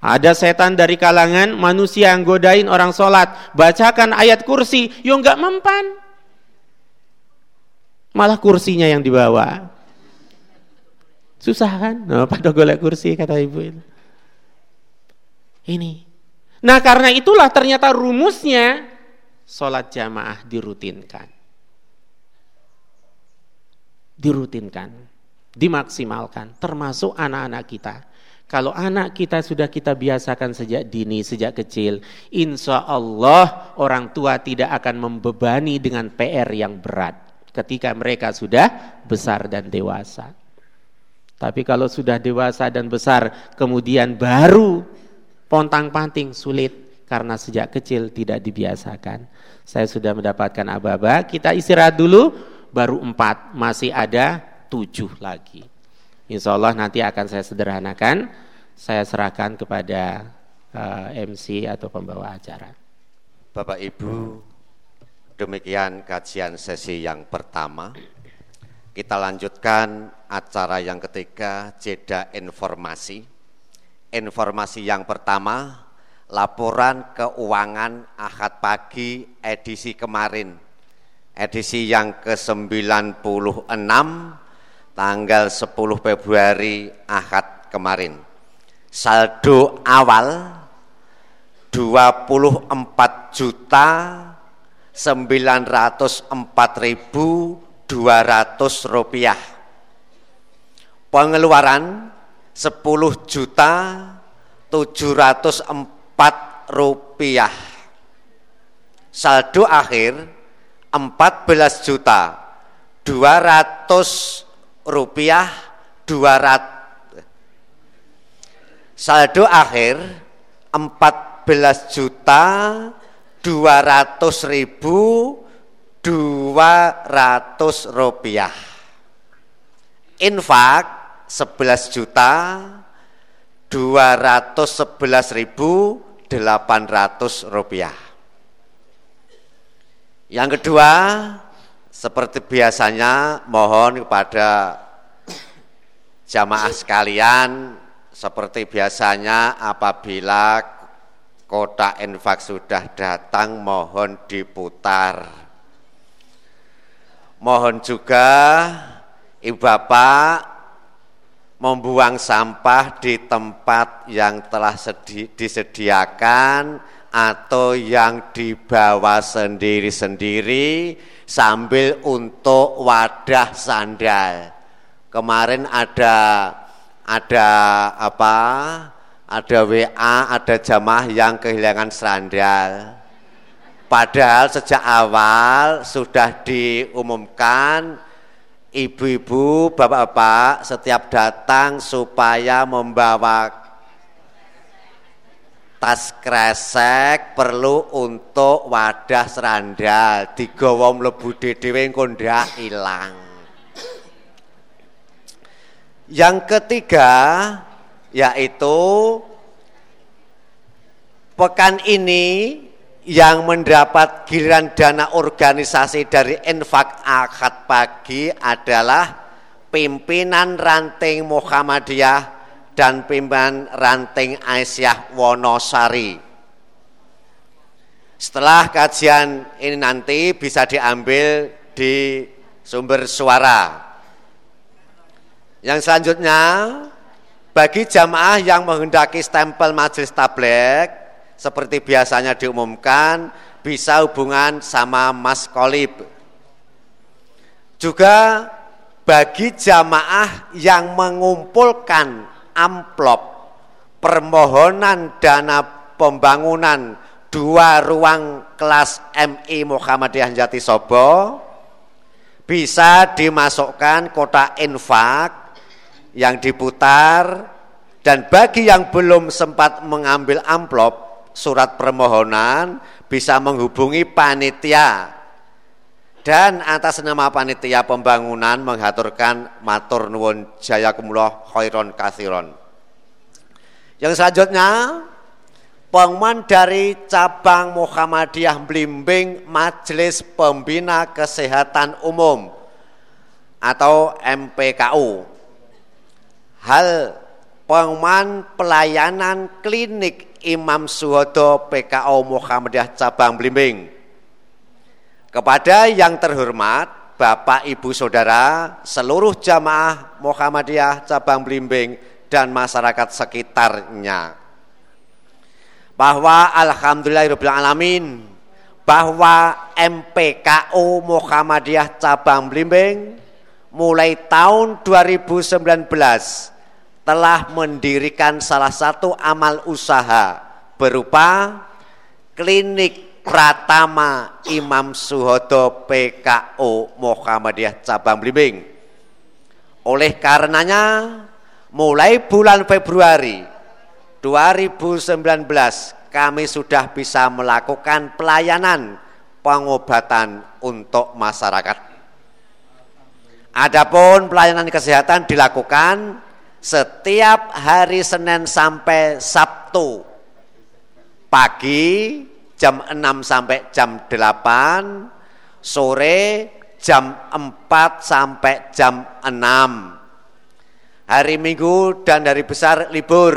Ada setan dari kalangan manusia yang godain orang sholat. Bacakan ayat kursi, yo nggak mempan. Malah kursinya yang dibawa. Susah kan? Nah, pada golek kursi kata ibu itu. Ini. Nah karena itulah ternyata rumusnya sholat jamaah dirutinkan. Dirutinkan, dimaksimalkan, termasuk anak-anak kita. Kalau anak kita sudah kita biasakan sejak dini, sejak kecil, insya Allah orang tua tidak akan membebani dengan PR yang berat ketika mereka sudah besar dan dewasa. Tapi kalau sudah dewasa dan besar kemudian baru pontang-panting sulit karena sejak kecil tidak dibiasakan. Saya sudah mendapatkan aba-aba, kita istirahat dulu, baru empat, masih ada tujuh lagi. Insya Allah nanti akan saya sederhanakan, saya serahkan kepada uh, eh, MC atau pembawa acara. Bapak Ibu Demikian kajian sesi yang pertama. Kita lanjutkan acara yang ketiga, jeda informasi. Informasi yang pertama, laporan keuangan Ahad pagi edisi kemarin. Edisi yang ke-96 tanggal 10 Februari Ahad kemarin. Saldo awal 24 juta 904.200 rupiah. Pengeluaran 10 juta 704 rupiah. Saldo akhir 14 juta 200 rupiah 200 saldo akhir 14 juta dua ratus ribu dua ratus rupiah. Infak sebelas juta dua ratus sebelas ribu delapan ratus rupiah. Yang kedua, seperti biasanya mohon kepada jamaah sekalian seperti biasanya apabila Kota infak sudah datang mohon diputar. Mohon juga Ibu Bapak membuang sampah di tempat yang telah disediakan atau yang dibawa sendiri-sendiri sambil untuk wadah sandal. Kemarin ada ada apa? Ada WA, ada jamaah yang kehilangan sandal. Padahal sejak awal sudah diumumkan Ibu-ibu, bapak-bapak setiap datang supaya membawa tas kresek perlu untuk wadah serandal digawa mlebu dhewe engko ndak ilang. Yang ketiga yaitu pekan ini yang mendapat giliran dana organisasi dari infak akad pagi adalah pimpinan ranting Muhammadiyah dan pimpinan ranting Aisyah Wonosari. Setelah kajian ini nanti bisa diambil di sumber suara. Yang selanjutnya, bagi jamaah yang menghendaki stempel majelis tablek, seperti biasanya diumumkan bisa hubungan sama Mas Kolib. Juga bagi jamaah yang mengumpulkan amplop permohonan dana pembangunan dua ruang kelas MI Muhammadiyah Jati Sobo bisa dimasukkan kotak infak yang diputar dan bagi yang belum sempat mengambil amplop surat permohonan bisa menghubungi panitia dan atas nama panitia pembangunan menghaturkan matur nuwun jayakumullah khairon kathiron. Yang selanjutnya pengumuman dari cabang Muhammadiyah Blimbing Majelis Pembina Kesehatan Umum atau MPKU. Hal pengumuman pelayanan klinik Imam Suhodo PKO Muhammadiyah Cabang Blimbing. Kepada yang terhormat, Bapak Ibu Saudara, seluruh jamaah Muhammadiyah Cabang Blimbing dan masyarakat sekitarnya. Bahwa Alhamdulillahirrahmanirrahim, bahwa MPKO Muhammadiyah Cabang Blimbing mulai tahun 2019 telah mendirikan salah satu amal usaha berupa klinik Pratama Imam Suhodo PKO Muhammadiyah Cabang Blimbing. Oleh karenanya mulai bulan Februari 2019 kami sudah bisa melakukan pelayanan pengobatan untuk masyarakat. Adapun pelayanan kesehatan dilakukan setiap hari Senin sampai Sabtu. Pagi jam 6 sampai jam 8 sore jam 4 sampai jam 6 hari Minggu dan hari besar libur.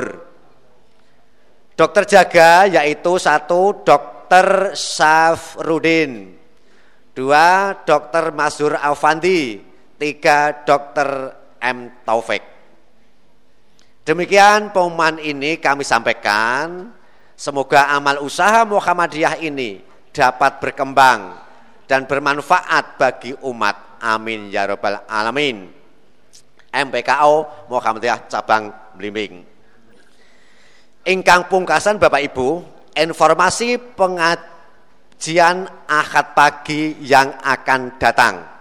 Dokter jaga yaitu satu dokter Safrudin dua dokter Mazur Alfandi tiga dokter M. Taufik Demikian pengumuman ini kami sampaikan. Semoga amal usaha Muhammadiyah ini dapat berkembang dan bermanfaat bagi umat. Amin ya rabbal alamin. MPKO Muhammadiyah Cabang Blimbing. Ingkang pungkasan Bapak Ibu, informasi pengajian Ahad pagi yang akan datang.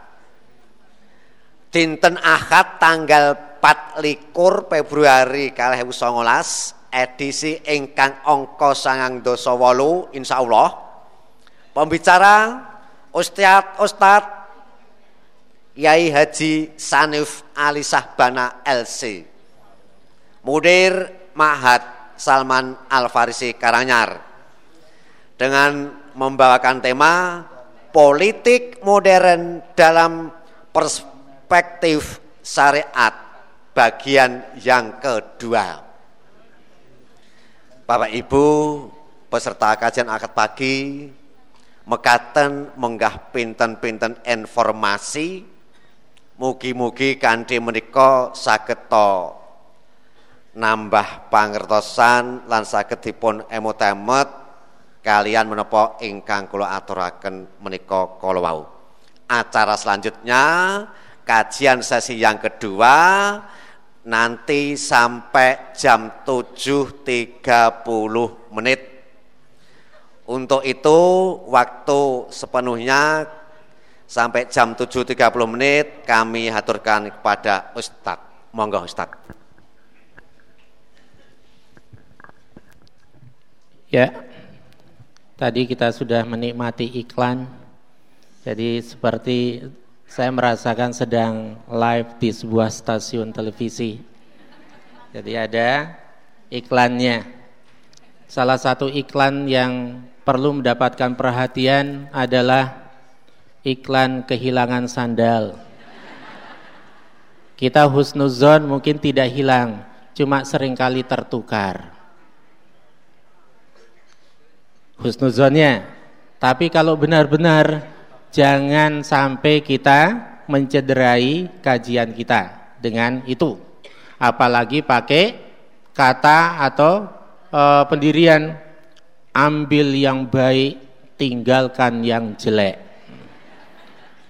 Dinten Ahad tanggal 4 likur Februari kalih edisi ingkang angka sangang dosa wolu insya Allah pembicara Ustadz Ustadz Yai Haji Sanif Alisah Bana LC Mudir Mahat Salman Al-Farisi Karanyar. Dengan membawakan tema politik modern dalam perspektif syariat bagian yang kedua. Bapak Ibu peserta kajian akad pagi mekaten menggah pinten-pinten informasi mugi-mugi kanthi menika saged nambah pangertosan lan saged dipun emot-emot kalian menapa ingkang kula aturaken menika kala wau. Acara selanjutnya kajian sesi yang kedua nanti sampai jam 7.30 menit. Untuk itu waktu sepenuhnya sampai jam 7.30 menit kami haturkan kepada Ustadz. Monggo Ustadz. Ya, tadi kita sudah menikmati iklan. Jadi seperti saya merasakan sedang live di sebuah stasiun televisi. Jadi ada iklannya. Salah satu iklan yang perlu mendapatkan perhatian adalah iklan kehilangan sandal. Kita husnuzon mungkin tidak hilang, cuma sering kali tertukar. Husnuzonnya. Tapi kalau benar-benar jangan sampai kita mencederai kajian kita dengan itu. Apalagi pakai kata atau e, pendirian ambil yang baik, tinggalkan yang jelek.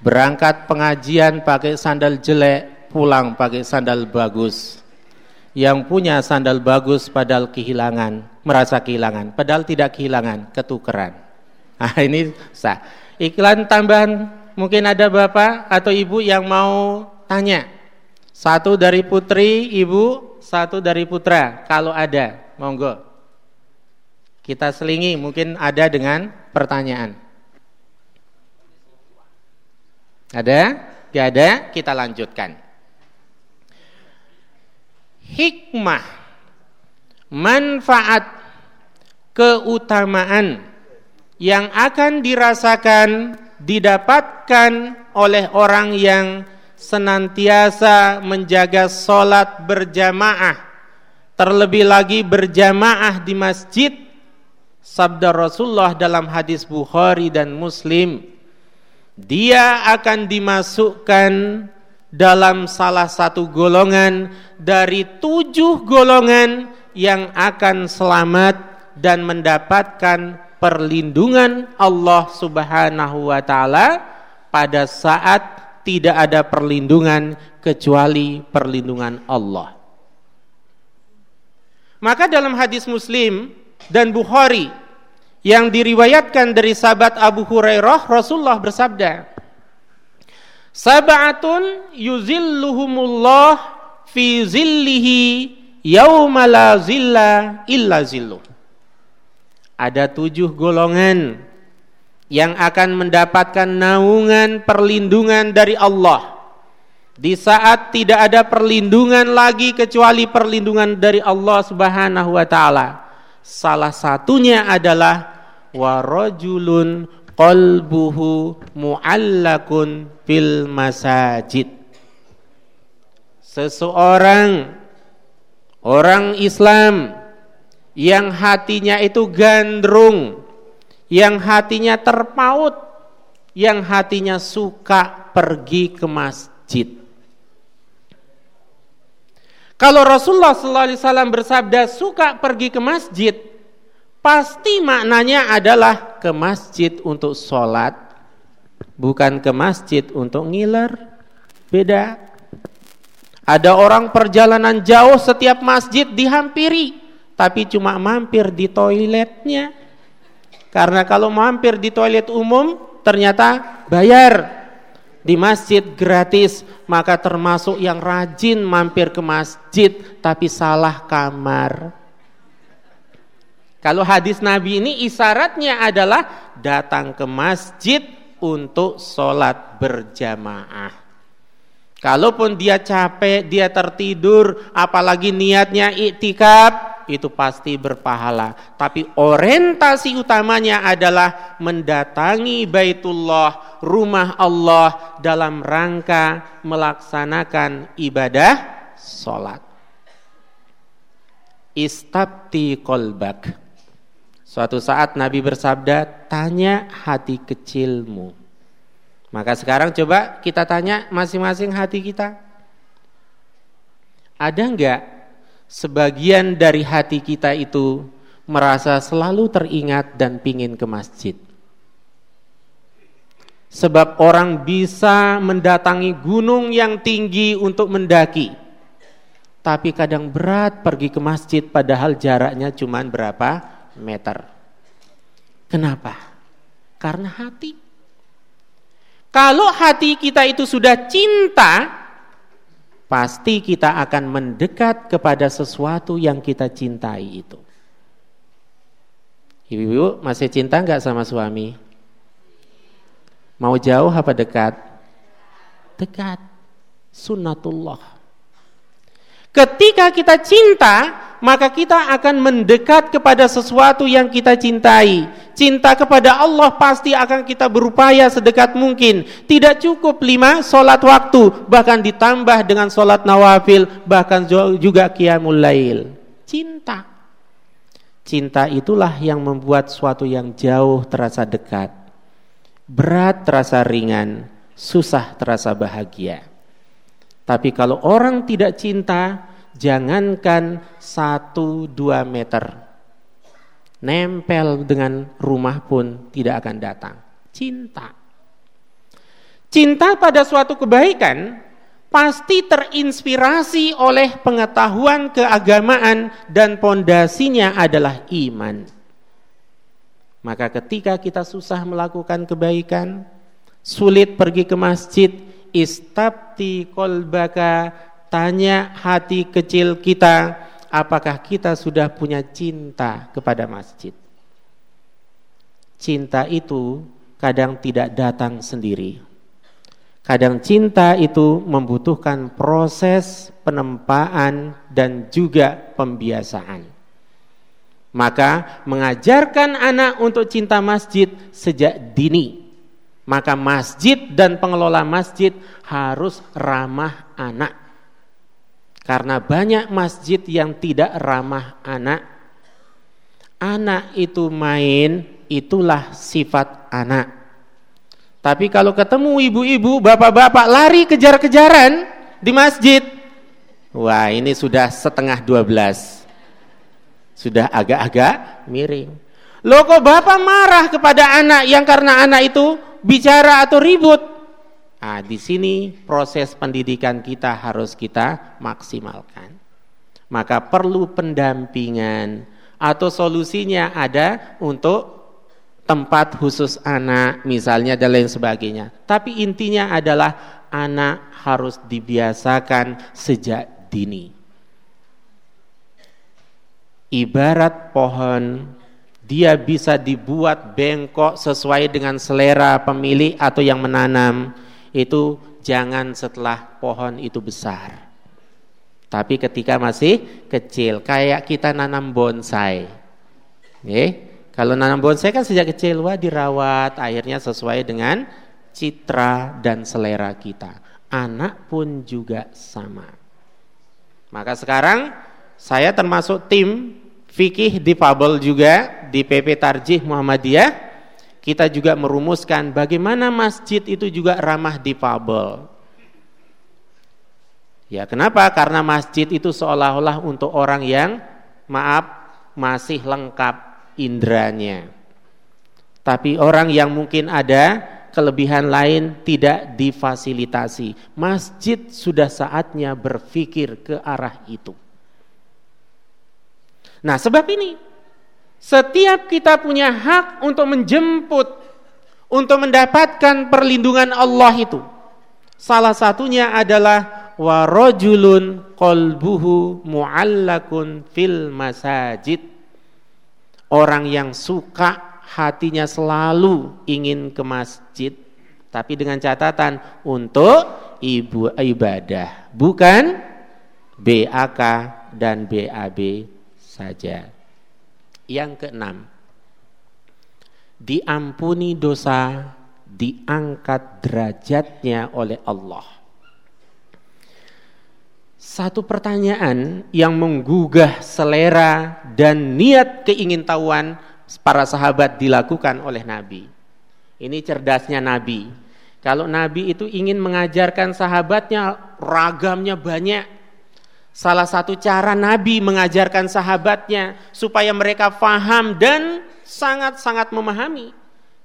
Berangkat pengajian pakai sandal jelek, pulang pakai sandal bagus. Yang punya sandal bagus padahal kehilangan, merasa kehilangan, padahal tidak kehilangan, ketukeran. Nah, ini sah. Iklan tambahan mungkin ada Bapak atau Ibu yang mau tanya. Satu dari putri, Ibu, satu dari putra. Kalau ada, monggo. Kita selingi mungkin ada dengan pertanyaan. Ada? Tidak ada? Kita lanjutkan. Hikmah, manfaat, keutamaan yang akan dirasakan, didapatkan oleh orang yang senantiasa menjaga solat berjamaah, terlebih lagi berjamaah di masjid. Sabda Rasulullah dalam hadis Bukhari dan Muslim dia akan dimasukkan dalam salah satu golongan dari tujuh golongan yang akan selamat dan mendapatkan perlindungan Allah Subhanahu wa taala pada saat tidak ada perlindungan kecuali perlindungan Allah. Maka dalam hadis Muslim dan Bukhari yang diriwayatkan dari sahabat Abu Hurairah Rasulullah bersabda Sab'atun yuzilluhumullah fi zillihi yauma la zilla illa zillu Ada tujuh golongan yang akan mendapatkan naungan perlindungan dari Allah di saat tidak ada perlindungan lagi kecuali perlindungan dari Allah Subhanahu wa taala. Salah satunya adalah wa rajulun qalbuhu muallakun fil masajid seseorang orang Islam yang hatinya itu gandrung yang hatinya terpaut yang hatinya suka pergi ke masjid kalau Rasulullah SAW bersabda suka pergi ke masjid Pasti maknanya adalah ke masjid untuk sholat, bukan ke masjid untuk ngiler. Beda. Ada orang perjalanan jauh setiap masjid dihampiri, tapi cuma mampir di toiletnya. Karena kalau mampir di toilet umum ternyata bayar. Di masjid gratis, maka termasuk yang rajin mampir ke masjid tapi salah kamar. Kalau hadis Nabi ini isyaratnya adalah datang ke masjid untuk sholat berjamaah. Kalaupun dia capek, dia tertidur, apalagi niatnya iktikaf, itu pasti berpahala. Tapi orientasi utamanya adalah mendatangi Baitullah, rumah Allah dalam rangka melaksanakan ibadah sholat. Istabti kolbak Suatu saat Nabi bersabda, tanya hati kecilmu. Maka sekarang coba kita tanya masing-masing hati kita. Ada enggak sebagian dari hati kita itu merasa selalu teringat dan pingin ke masjid? Sebab orang bisa mendatangi gunung yang tinggi untuk mendaki. Tapi kadang berat pergi ke masjid padahal jaraknya cuma berapa meter. Kenapa? Karena hati. Kalau hati kita itu sudah cinta, pasti kita akan mendekat kepada sesuatu yang kita cintai itu. Ibu-ibu masih cinta nggak sama suami? Mau jauh apa dekat? Dekat. Sunnatullah. Ketika kita cinta, maka kita akan mendekat kepada sesuatu yang kita cintai. Cinta kepada Allah pasti akan kita berupaya sedekat mungkin. Tidak cukup lima solat waktu, bahkan ditambah dengan solat nawafil, bahkan juga qiyamul lail. Cinta. Cinta itulah yang membuat suatu yang jauh terasa dekat. Berat terasa ringan, susah terasa bahagia. Tapi kalau orang tidak cinta, jangankan satu dua meter, nempel dengan rumah pun tidak akan datang. Cinta. Cinta pada suatu kebaikan pasti terinspirasi oleh pengetahuan keagamaan dan pondasinya adalah iman. Maka ketika kita susah melakukan kebaikan, sulit pergi ke masjid, istabti kolbaka tanya hati kecil kita apakah kita sudah punya cinta kepada masjid? Cinta itu kadang tidak datang sendiri. Kadang cinta itu membutuhkan proses penempaan dan juga pembiasaan. Maka mengajarkan anak untuk cinta masjid sejak dini. Maka masjid dan pengelola masjid harus ramah anak. Karena banyak masjid yang tidak ramah anak. Anak itu main, itulah sifat anak. Tapi kalau ketemu ibu-ibu, bapak-bapak lari kejar-kejaran di masjid. Wah ini sudah setengah dua belas. Sudah agak-agak miring. Loh kok bapak marah kepada anak yang karena anak itu bicara atau ribut. Nah, di sini proses pendidikan kita harus kita maksimalkan. Maka perlu pendampingan atau solusinya ada untuk tempat khusus anak misalnya dan lain sebagainya. Tapi intinya adalah anak harus dibiasakan sejak dini. Ibarat pohon dia bisa dibuat bengkok sesuai dengan selera pemilik atau yang menanam itu jangan setelah pohon itu besar. Tapi ketika masih kecil kayak kita nanam bonsai. Oke? kalau nanam bonsai kan sejak kecil wah dirawat akhirnya sesuai dengan citra dan selera kita. Anak pun juga sama. Maka sekarang saya termasuk tim fikih di Fabel juga di PP Tarjih Muhammadiyah kita juga merumuskan bagaimana masjid itu juga ramah di Fabel. Ya, kenapa? Karena masjid itu seolah-olah untuk orang yang maaf masih lengkap indranya. Tapi orang yang mungkin ada kelebihan lain tidak difasilitasi. Masjid sudah saatnya berpikir ke arah itu. Nah, sebab ini setiap kita punya hak untuk menjemput untuk mendapatkan perlindungan Allah itu. Salah satunya adalah warajulun qalbuhu muallakun fil masajid. Orang yang suka hatinya selalu ingin ke masjid tapi dengan catatan untuk ibu ibadah bukan BAK dan BAB saja. Yang keenam, diampuni dosa, diangkat derajatnya oleh Allah. Satu pertanyaan yang menggugah selera dan niat keingintahuan para sahabat dilakukan oleh Nabi. Ini cerdasnya Nabi. Kalau Nabi itu ingin mengajarkan sahabatnya ragamnya banyak, Salah satu cara Nabi mengajarkan sahabatnya supaya mereka faham dan sangat-sangat memahami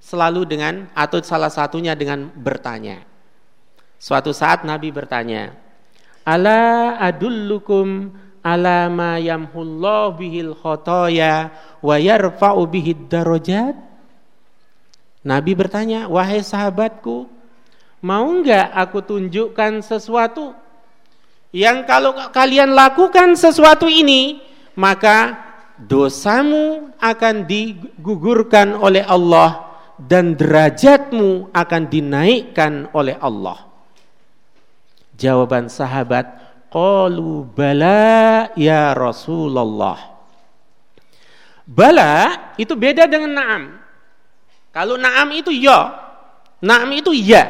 selalu dengan atau salah satunya dengan bertanya. Suatu saat Nabi bertanya, "Ala adullukum ala ma yamhullahu bihil khotoya wa yarfa'u bihid darajat?" Nabi bertanya, "Wahai sahabatku, Mau enggak aku tunjukkan sesuatu yang kalau kalian lakukan sesuatu ini, maka dosamu akan digugurkan oleh Allah dan derajatmu akan dinaikkan oleh Allah. Jawaban sahabat, qalu bala ya Rasulullah. Bala itu beda dengan na'am. Kalau na'am itu ya, na'am itu ya.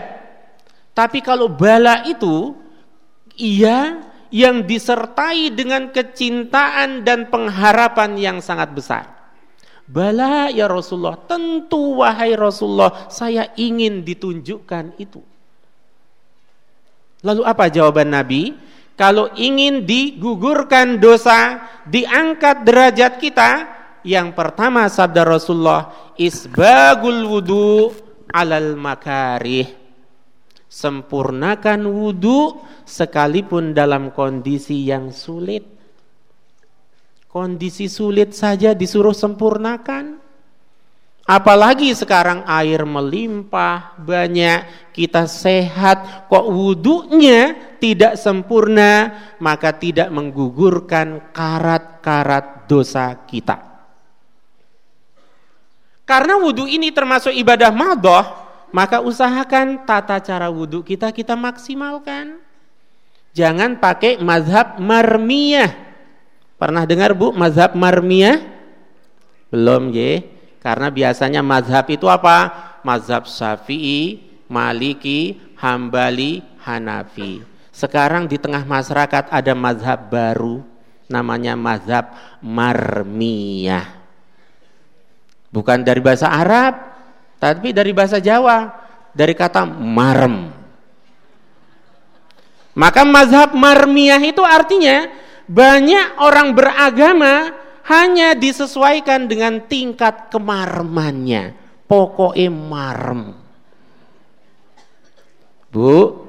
Tapi kalau bala itu ia yang disertai dengan kecintaan dan pengharapan yang sangat besar. Bala ya Rasulullah, tentu wahai Rasulullah, saya ingin ditunjukkan itu. Lalu apa jawaban Nabi? Kalau ingin digugurkan dosa, diangkat derajat kita, yang pertama sabda Rasulullah, isbagul wudu alal makarih. Sempurnakan wudu sekalipun dalam kondisi yang sulit. Kondisi sulit saja disuruh sempurnakan. Apalagi sekarang air melimpah banyak, kita sehat, kok wudhunya tidak sempurna, maka tidak menggugurkan karat-karat dosa kita. Karena wudhu ini termasuk ibadah madoh, maka usahakan tata cara wudhu kita kita maksimalkan. Jangan pakai mazhab marmiyah. Pernah dengar Bu mazhab marmiyah? Belum ya? Karena biasanya mazhab itu apa? Mazhab Syafi'i, Maliki, Hambali, Hanafi. Sekarang di tengah masyarakat ada mazhab baru namanya mazhab marmiyah. Bukan dari bahasa Arab, tapi dari bahasa Jawa, dari kata marem. Maka mazhab marmiyah itu artinya banyak orang beragama hanya disesuaikan dengan tingkat kemarmannya. Pokoknya marem. Bu,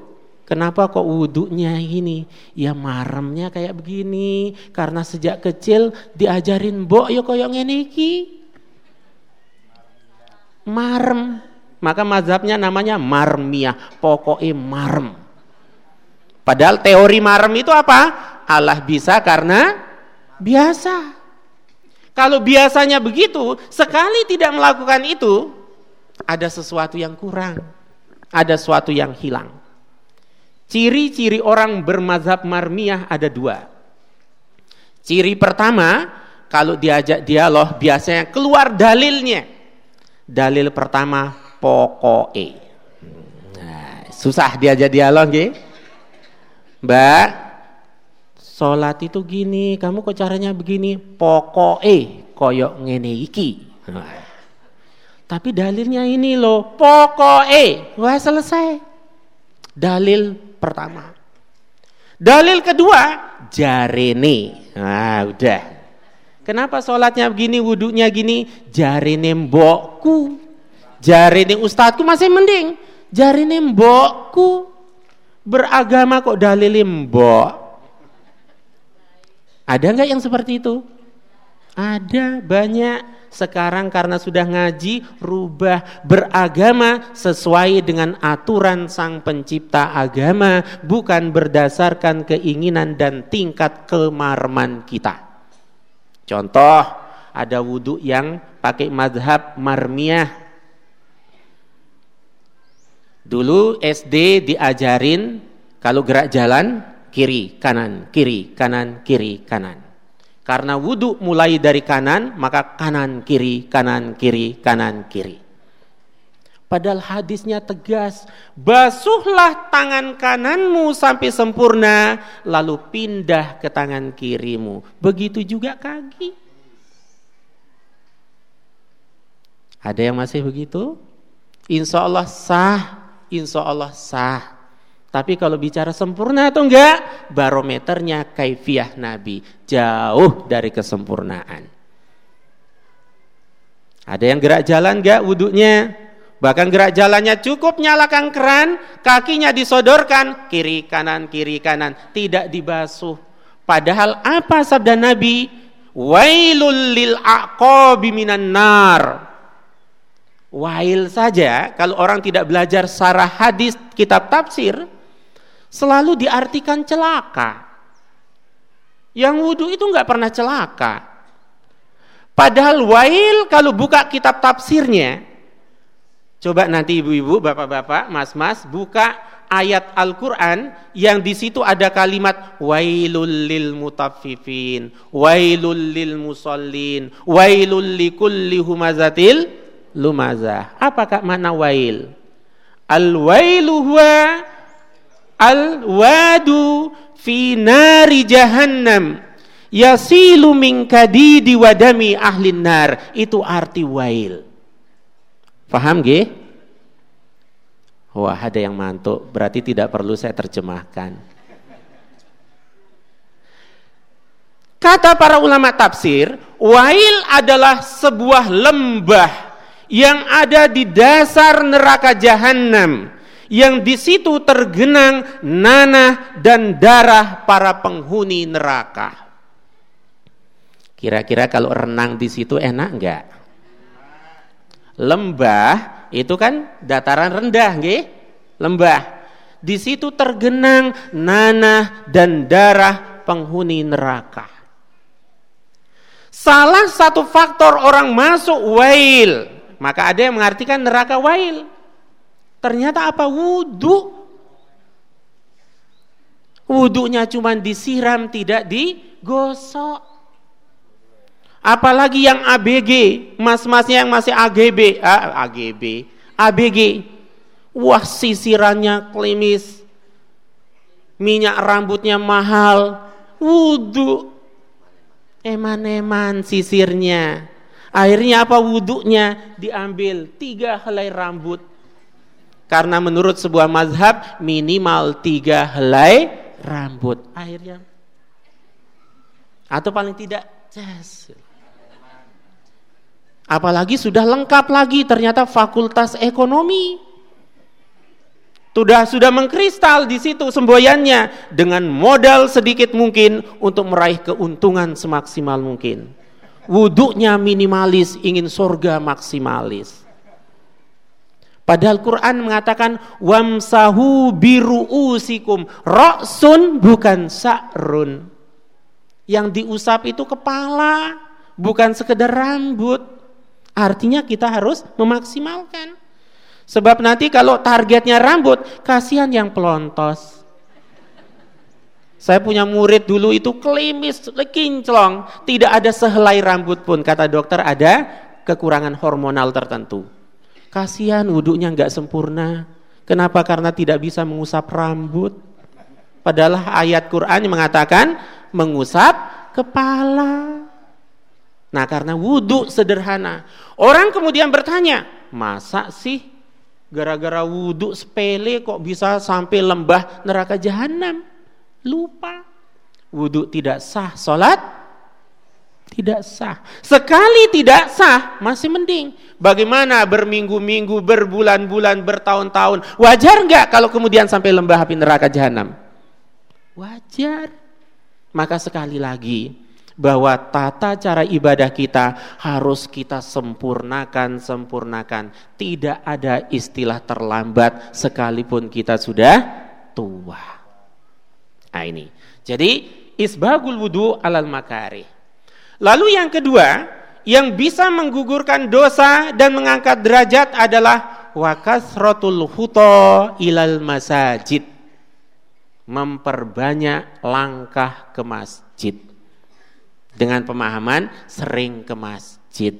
kenapa kok wudhunya ini? Ya maremnya kayak begini. Karena sejak kecil diajarin mbok yo koyok ngene iki. Marem. Maka mazhabnya namanya marmiyah. Pokoknya marem. Padahal teori marem itu apa? Allah bisa karena biasa. Kalau biasanya begitu, sekali tidak melakukan itu, ada sesuatu yang kurang. Ada sesuatu yang hilang. Ciri-ciri orang bermazhab marmiyah ada dua. Ciri pertama, kalau diajak dialog biasanya keluar dalilnya. Dalil pertama pokoknya. Nah, susah diajak dialog gitu. Mbak, sholat itu gini, kamu kok caranya begini? Pokoke koyok ngene iki. Tapi dalilnya ini loh, pokoke. Wah selesai. Dalil pertama. Dalil kedua, jarene. Nah, udah. Kenapa sholatnya begini, wudhunya gini? Jarene mbokku. Jarene ustadku masih mending. Jarene mbokku. Beragama kok dalil mbok. Ada nggak yang seperti itu? Ada banyak. Sekarang karena sudah ngaji, rubah beragama sesuai dengan aturan sang pencipta agama, bukan berdasarkan keinginan dan tingkat kemarman kita. Contoh, ada wudhu yang pakai madhab marmiyah, Dulu SD diajarin kalau gerak jalan kiri kanan kiri kanan kiri kanan. Karena wudhu mulai dari kanan maka kanan kiri kanan kiri kanan kiri. Padahal hadisnya tegas, basuhlah tangan kananmu sampai sempurna, lalu pindah ke tangan kirimu. Begitu juga kaki. Ada yang masih begitu? Insya Allah sah insya Allah sah. Tapi kalau bicara sempurna atau enggak, barometernya kaifiah Nabi jauh dari kesempurnaan. Ada yang gerak jalan enggak wudhunya? Bahkan gerak jalannya cukup nyalakan keran, kakinya disodorkan, kiri kanan, kiri kanan, tidak dibasuh. Padahal apa sabda Nabi? Wailul lil aqabi minan nar. Wail saja kalau orang tidak belajar sarah hadis kitab tafsir selalu diartikan celaka. Yang wudhu itu nggak pernah celaka. Padahal wail kalau buka kitab tafsirnya, coba nanti ibu-ibu, bapak-bapak, mas-mas buka ayat Al-Quran yang di situ ada kalimat wailul lil mutaffifin, wailul lil musallin, wailul likulli humazatil lumazah. Apakah makna wail? Al-wailu huwa al-wadu fi nari jahannam yasilu min kadidi wadami ahlin nar. Itu arti wail. Faham gak? Wah ada yang mantuk, berarti tidak perlu saya terjemahkan. Kata para ulama tafsir, wail adalah sebuah lembah yang ada di dasar neraka jahanam yang di situ tergenang nanah dan darah para penghuni neraka. Kira-kira kalau renang di situ enak enggak? Lembah itu kan dataran rendah, nggih? Lembah. Di situ tergenang nanah dan darah penghuni neraka. Salah satu faktor orang masuk wail, maka ada yang mengartikan neraka wail. Ternyata apa? Wudhu. Wudhunya cuma disiram, tidak digosok. Apalagi yang ABG, mas-masnya yang masih AGB, ah, AGB, ABG. Wah, sisirannya klimis. Minyak rambutnya mahal. Wudhu. Eman-eman sisirnya. Akhirnya apa wudhunya? Diambil tiga helai rambut. Karena menurut sebuah mazhab minimal tiga helai rambut. Akhirnya. Atau paling tidak, yes. Apalagi sudah lengkap lagi ternyata fakultas ekonomi. Sudah sudah mengkristal di situ semboyannya dengan modal sedikit mungkin untuk meraih keuntungan semaksimal mungkin. Wuduknya minimalis, ingin surga maksimalis. Padahal Quran mengatakan wamsahu biruusikum. Roksun bukan sa'run. Yang diusap itu kepala, bukan sekedar rambut. Artinya kita harus memaksimalkan. Sebab nanti kalau targetnya rambut, kasihan yang pelontos. Saya punya murid dulu itu klimis, kinclong, tidak ada sehelai rambut pun. Kata dokter ada kekurangan hormonal tertentu. Kasihan wudhunya nggak sempurna. Kenapa? Karena tidak bisa mengusap rambut. Padahal ayat Quran mengatakan mengusap kepala. Nah karena wudhu sederhana. Orang kemudian bertanya, masa sih gara-gara wudhu sepele kok bisa sampai lembah neraka jahanam? Lupa. Wudhu tidak sah, sholat tidak sah. Sekali tidak sah, masih mending. Bagaimana berminggu-minggu, berbulan-bulan, bertahun-tahun. Wajar nggak kalau kemudian sampai lembah api neraka jahanam? Wajar. Maka sekali lagi, bahwa tata cara ibadah kita harus kita sempurnakan, sempurnakan. Tidak ada istilah terlambat sekalipun kita sudah tua. Nah ini. Jadi isbagul wudu alal makari. Lalu yang kedua, yang bisa menggugurkan dosa dan mengangkat derajat adalah wakasrotul huto ilal masajid. Memperbanyak langkah ke masjid dengan pemahaman sering ke masjid.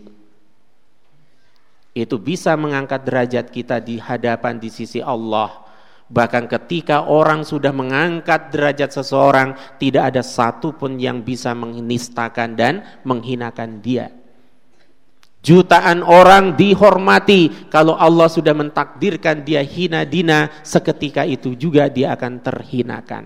Itu bisa mengangkat derajat kita di hadapan di sisi Allah. Bahkan ketika orang sudah mengangkat derajat seseorang, tidak ada satu pun yang bisa menistakan dan menghinakan dia. Jutaan orang dihormati kalau Allah sudah mentakdirkan dia hina dina, seketika itu juga dia akan terhinakan.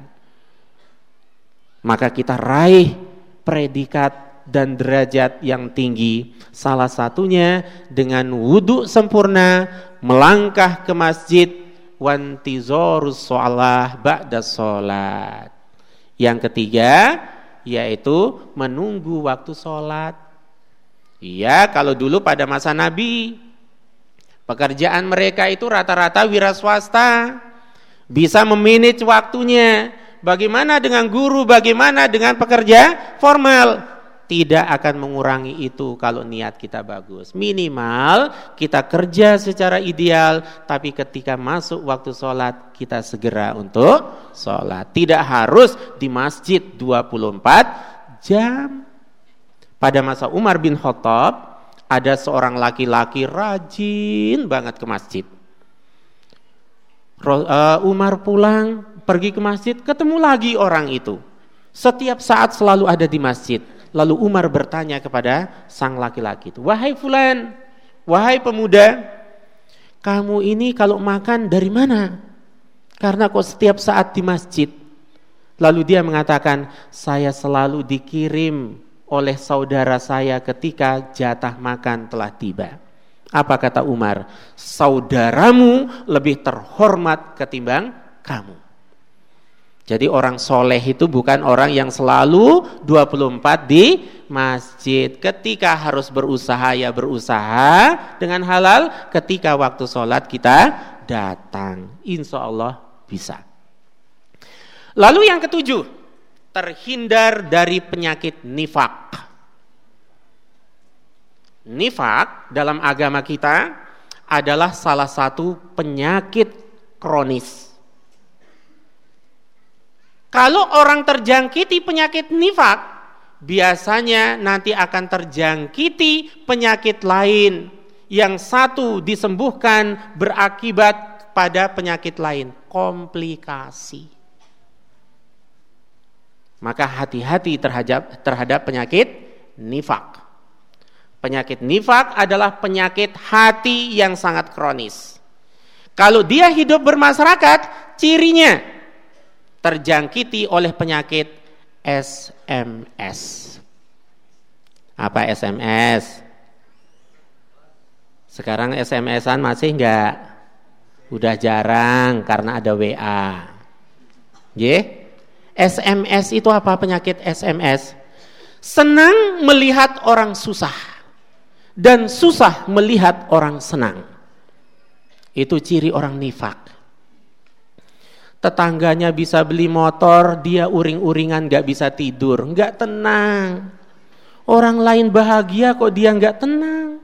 Maka kita raih predikat dan derajat yang tinggi. Salah satunya dengan wudhu sempurna, melangkah ke masjid, wantizorus sholah ba'da sholat. Yang ketiga, yaitu menunggu waktu sholat. Iya, kalau dulu pada masa Nabi, Pekerjaan mereka itu rata-rata wira swasta. Bisa memanage waktunya. Bagaimana dengan guru, bagaimana dengan pekerja formal? Tidak akan mengurangi itu kalau niat kita bagus. Minimal kita kerja secara ideal, tapi ketika masuk waktu sholat kita segera untuk sholat. Tidak harus di masjid 24 jam. Pada masa Umar bin Khattab, ada seorang laki-laki rajin banget ke masjid. Eh, Umar pulang, pergi ke masjid, ketemu lagi orang itu. Setiap saat selalu ada di masjid. Lalu Umar bertanya kepada sang laki-laki itu, "Wahai fulan, wahai pemuda, kamu ini kalau makan dari mana? Karena kok setiap saat di masjid?" Lalu dia mengatakan, "Saya selalu dikirim oleh saudara saya ketika jatah makan telah tiba. Apa kata Umar? Saudaramu lebih terhormat ketimbang kamu. Jadi orang soleh itu bukan orang yang selalu 24 di masjid. Ketika harus berusaha ya berusaha dengan halal. Ketika waktu sholat kita datang. Insya Allah bisa. Lalu yang ketujuh terhindar dari penyakit nifak. Nifak dalam agama kita adalah salah satu penyakit kronis. Kalau orang terjangkiti penyakit nifak, biasanya nanti akan terjangkiti penyakit lain. Yang satu disembuhkan berakibat pada penyakit lain, komplikasi. Maka hati-hati terhadap terhadap penyakit nifak. Penyakit nifak adalah penyakit hati yang sangat kronis. Kalau dia hidup bermasyarakat, cirinya terjangkiti oleh penyakit SMS. Apa SMS? Sekarang SMS-an masih enggak? Udah jarang karena ada WA. Yeah? SMS itu apa penyakit SMS? Senang melihat orang susah dan susah melihat orang senang. Itu ciri orang nifak. Tetangganya bisa beli motor, dia uring-uringan gak bisa tidur, gak tenang. Orang lain bahagia kok dia gak tenang.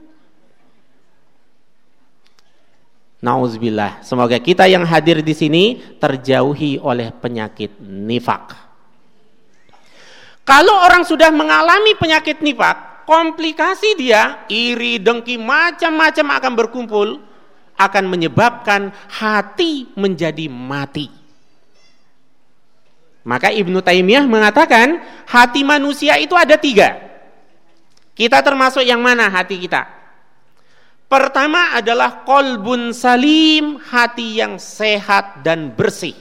Nauzubillah. Semoga kita yang hadir di sini terjauhi oleh penyakit nifak. Kalau orang sudah mengalami penyakit nifak, komplikasi dia iri, dengki, macam-macam akan berkumpul akan menyebabkan hati menjadi mati. Maka Ibnu Taimiyah mengatakan hati manusia itu ada tiga. Kita termasuk yang mana hati kita? Pertama adalah kolbun salim, hati yang sehat dan bersih.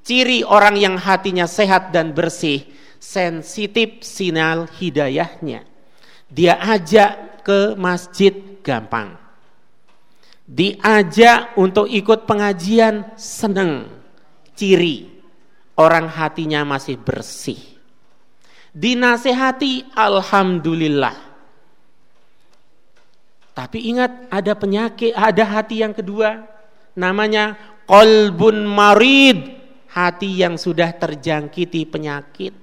Ciri orang yang hatinya sehat dan bersih, sensitif sinyal hidayahnya. Dia ajak ke masjid gampang. Diajak untuk ikut pengajian seneng. Ciri orang hatinya masih bersih. Dinasehati alhamdulillah tapi ingat ada penyakit, ada hati yang kedua namanya kolbun marid, hati yang sudah terjangkiti penyakit.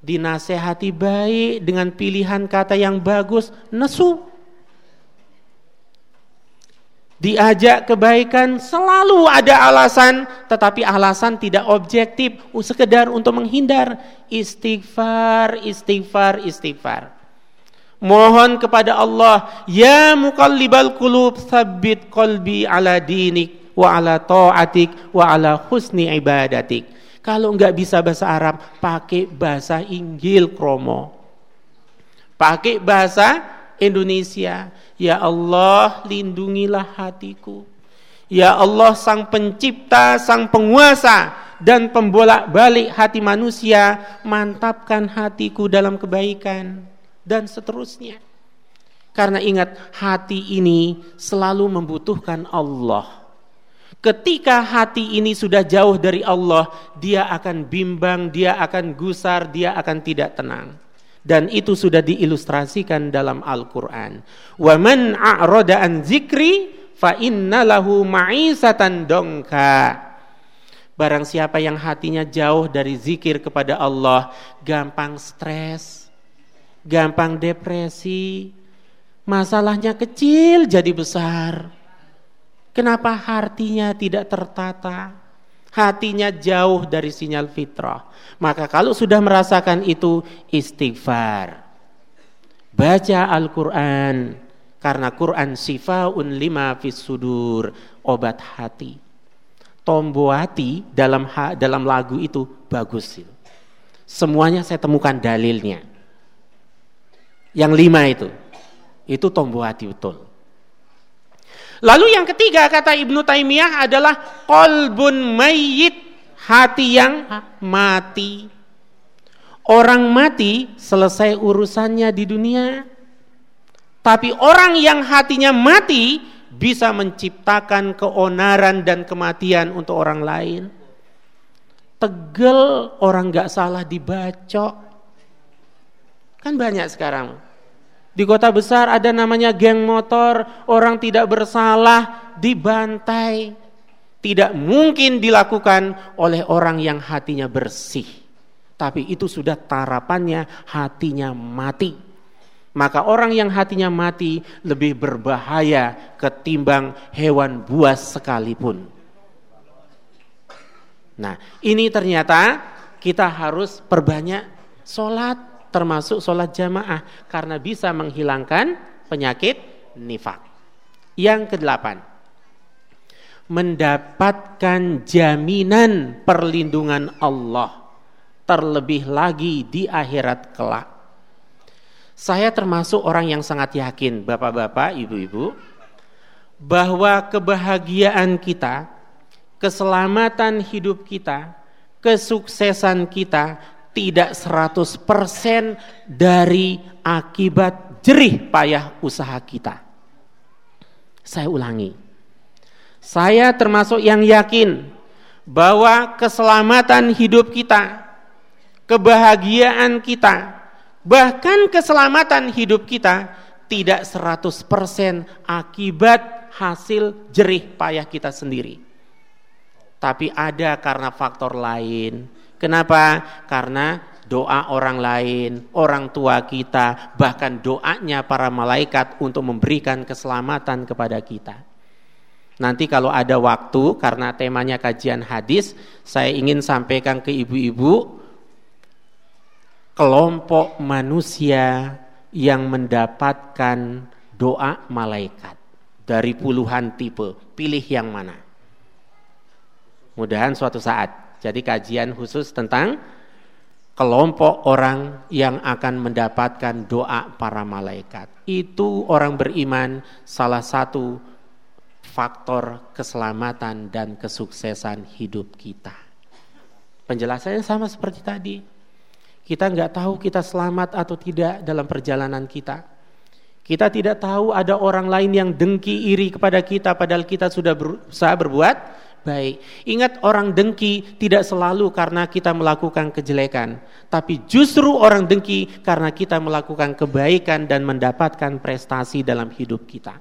Dinasehati baik dengan pilihan kata yang bagus, nesu. Diajak kebaikan selalu ada alasan, tetapi alasan tidak objektif, sekedar untuk menghindar. Istighfar, istighfar, istighfar. Mohon kepada Allah ya muqallibal qulub tsabbit qalbi ala dinik wa ala taatik wa ala husni ibadatik. Kalau enggak bisa bahasa Arab pakai bahasa Inggil kromo. Pakai bahasa Indonesia ya Allah lindungilah hatiku ya Allah sang pencipta sang penguasa dan pembolak-balik hati manusia mantapkan hatiku dalam kebaikan dan seterusnya. Karena ingat hati ini selalu membutuhkan Allah. Ketika hati ini sudah jauh dari Allah, dia akan bimbang, dia akan gusar, dia akan tidak tenang. Dan itu sudah diilustrasikan dalam Al-Qur'an. Wa man a'rada an zikri fa inna lahu ma'isatan dongka. Barang siapa yang hatinya jauh dari zikir kepada Allah, gampang stres, gampang depresi, masalahnya kecil jadi besar. Kenapa hatinya tidak tertata? Hatinya jauh dari sinyal fitrah. Maka kalau sudah merasakan itu istighfar. Baca Al-Quran. Karena Quran sifaun lima fis sudur. Obat hati Tomboati dalam dalam lagu itu bagus. Semuanya saya temukan dalilnya. Yang lima itu, itu Tomboati betul. Lalu yang ketiga kata Ibnu Taimiyah adalah kolbun mayit, hati yang mati. Orang mati selesai urusannya di dunia. Tapi orang yang hatinya mati bisa menciptakan keonaran dan kematian untuk orang lain. Tegel orang nggak salah dibacok. Kan banyak sekarang. Di kota besar ada namanya geng motor, orang tidak bersalah dibantai. Tidak mungkin dilakukan oleh orang yang hatinya bersih. Tapi itu sudah tarapannya hatinya mati maka orang yang hatinya mati lebih berbahaya ketimbang hewan buas sekalipun. Nah, ini ternyata kita harus perbanyak sholat, termasuk sholat jamaah, karena bisa menghilangkan penyakit nifak. Yang kedelapan, mendapatkan jaminan perlindungan Allah, terlebih lagi di akhirat kelak. Saya termasuk orang yang sangat yakin, bapak-bapak, ibu-ibu, bahwa kebahagiaan kita, keselamatan hidup kita, kesuksesan kita tidak 100% dari akibat jerih payah usaha kita. Saya ulangi. Saya termasuk yang yakin bahwa keselamatan hidup kita, kebahagiaan kita, Bahkan keselamatan hidup kita tidak 100% akibat hasil jerih payah kita sendiri. Tapi ada karena faktor lain. Kenapa? Karena doa orang lain, orang tua kita, bahkan doanya para malaikat untuk memberikan keselamatan kepada kita. Nanti kalau ada waktu karena temanya kajian hadis, saya ingin sampaikan ke ibu-ibu kelompok manusia yang mendapatkan doa malaikat dari puluhan tipe. Pilih yang mana? Mudahan suatu saat. Jadi kajian khusus tentang kelompok orang yang akan mendapatkan doa para malaikat. Itu orang beriman salah satu faktor keselamatan dan kesuksesan hidup kita. Penjelasannya sama seperti tadi. Kita nggak tahu kita selamat atau tidak dalam perjalanan kita. Kita tidak tahu ada orang lain yang dengki iri kepada kita padahal kita sudah berusaha berbuat baik. Ingat orang dengki tidak selalu karena kita melakukan kejelekan, tapi justru orang dengki karena kita melakukan kebaikan dan mendapatkan prestasi dalam hidup kita.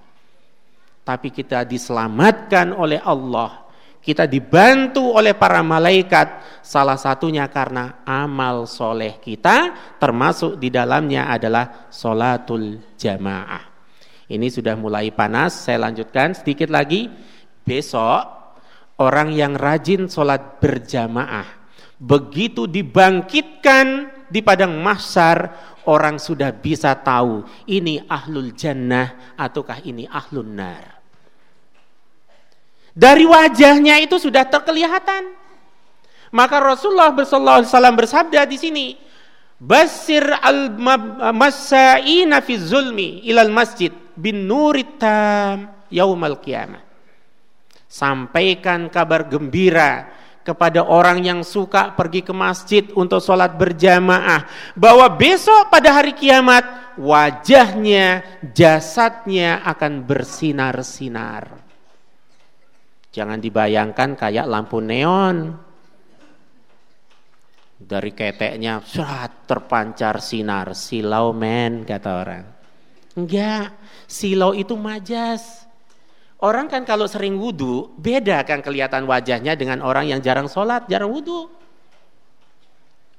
Tapi kita diselamatkan oleh Allah kita dibantu oleh para malaikat salah satunya karena amal soleh kita termasuk di dalamnya adalah solatul jamaah ini sudah mulai panas saya lanjutkan sedikit lagi besok orang yang rajin solat berjamaah begitu dibangkitkan di padang mahsyar orang sudah bisa tahu ini ahlul jannah ataukah ini ahlun nar dari wajahnya itu sudah terkelihatan. Maka Rasulullah SAW bersabda di sini, Basir al masaina fi zulmi ilal masjid bin nuritam yaumal qiyamah. Sampaikan kabar gembira kepada orang yang suka pergi ke masjid untuk sholat berjamaah bahwa besok pada hari kiamat wajahnya, jasadnya akan bersinar-sinar. Jangan dibayangkan kayak lampu neon. Dari keteknya surat terpancar sinar, silau men kata orang. Enggak, silau itu majas. Orang kan kalau sering wudhu, beda kan kelihatan wajahnya dengan orang yang jarang sholat, jarang wudhu.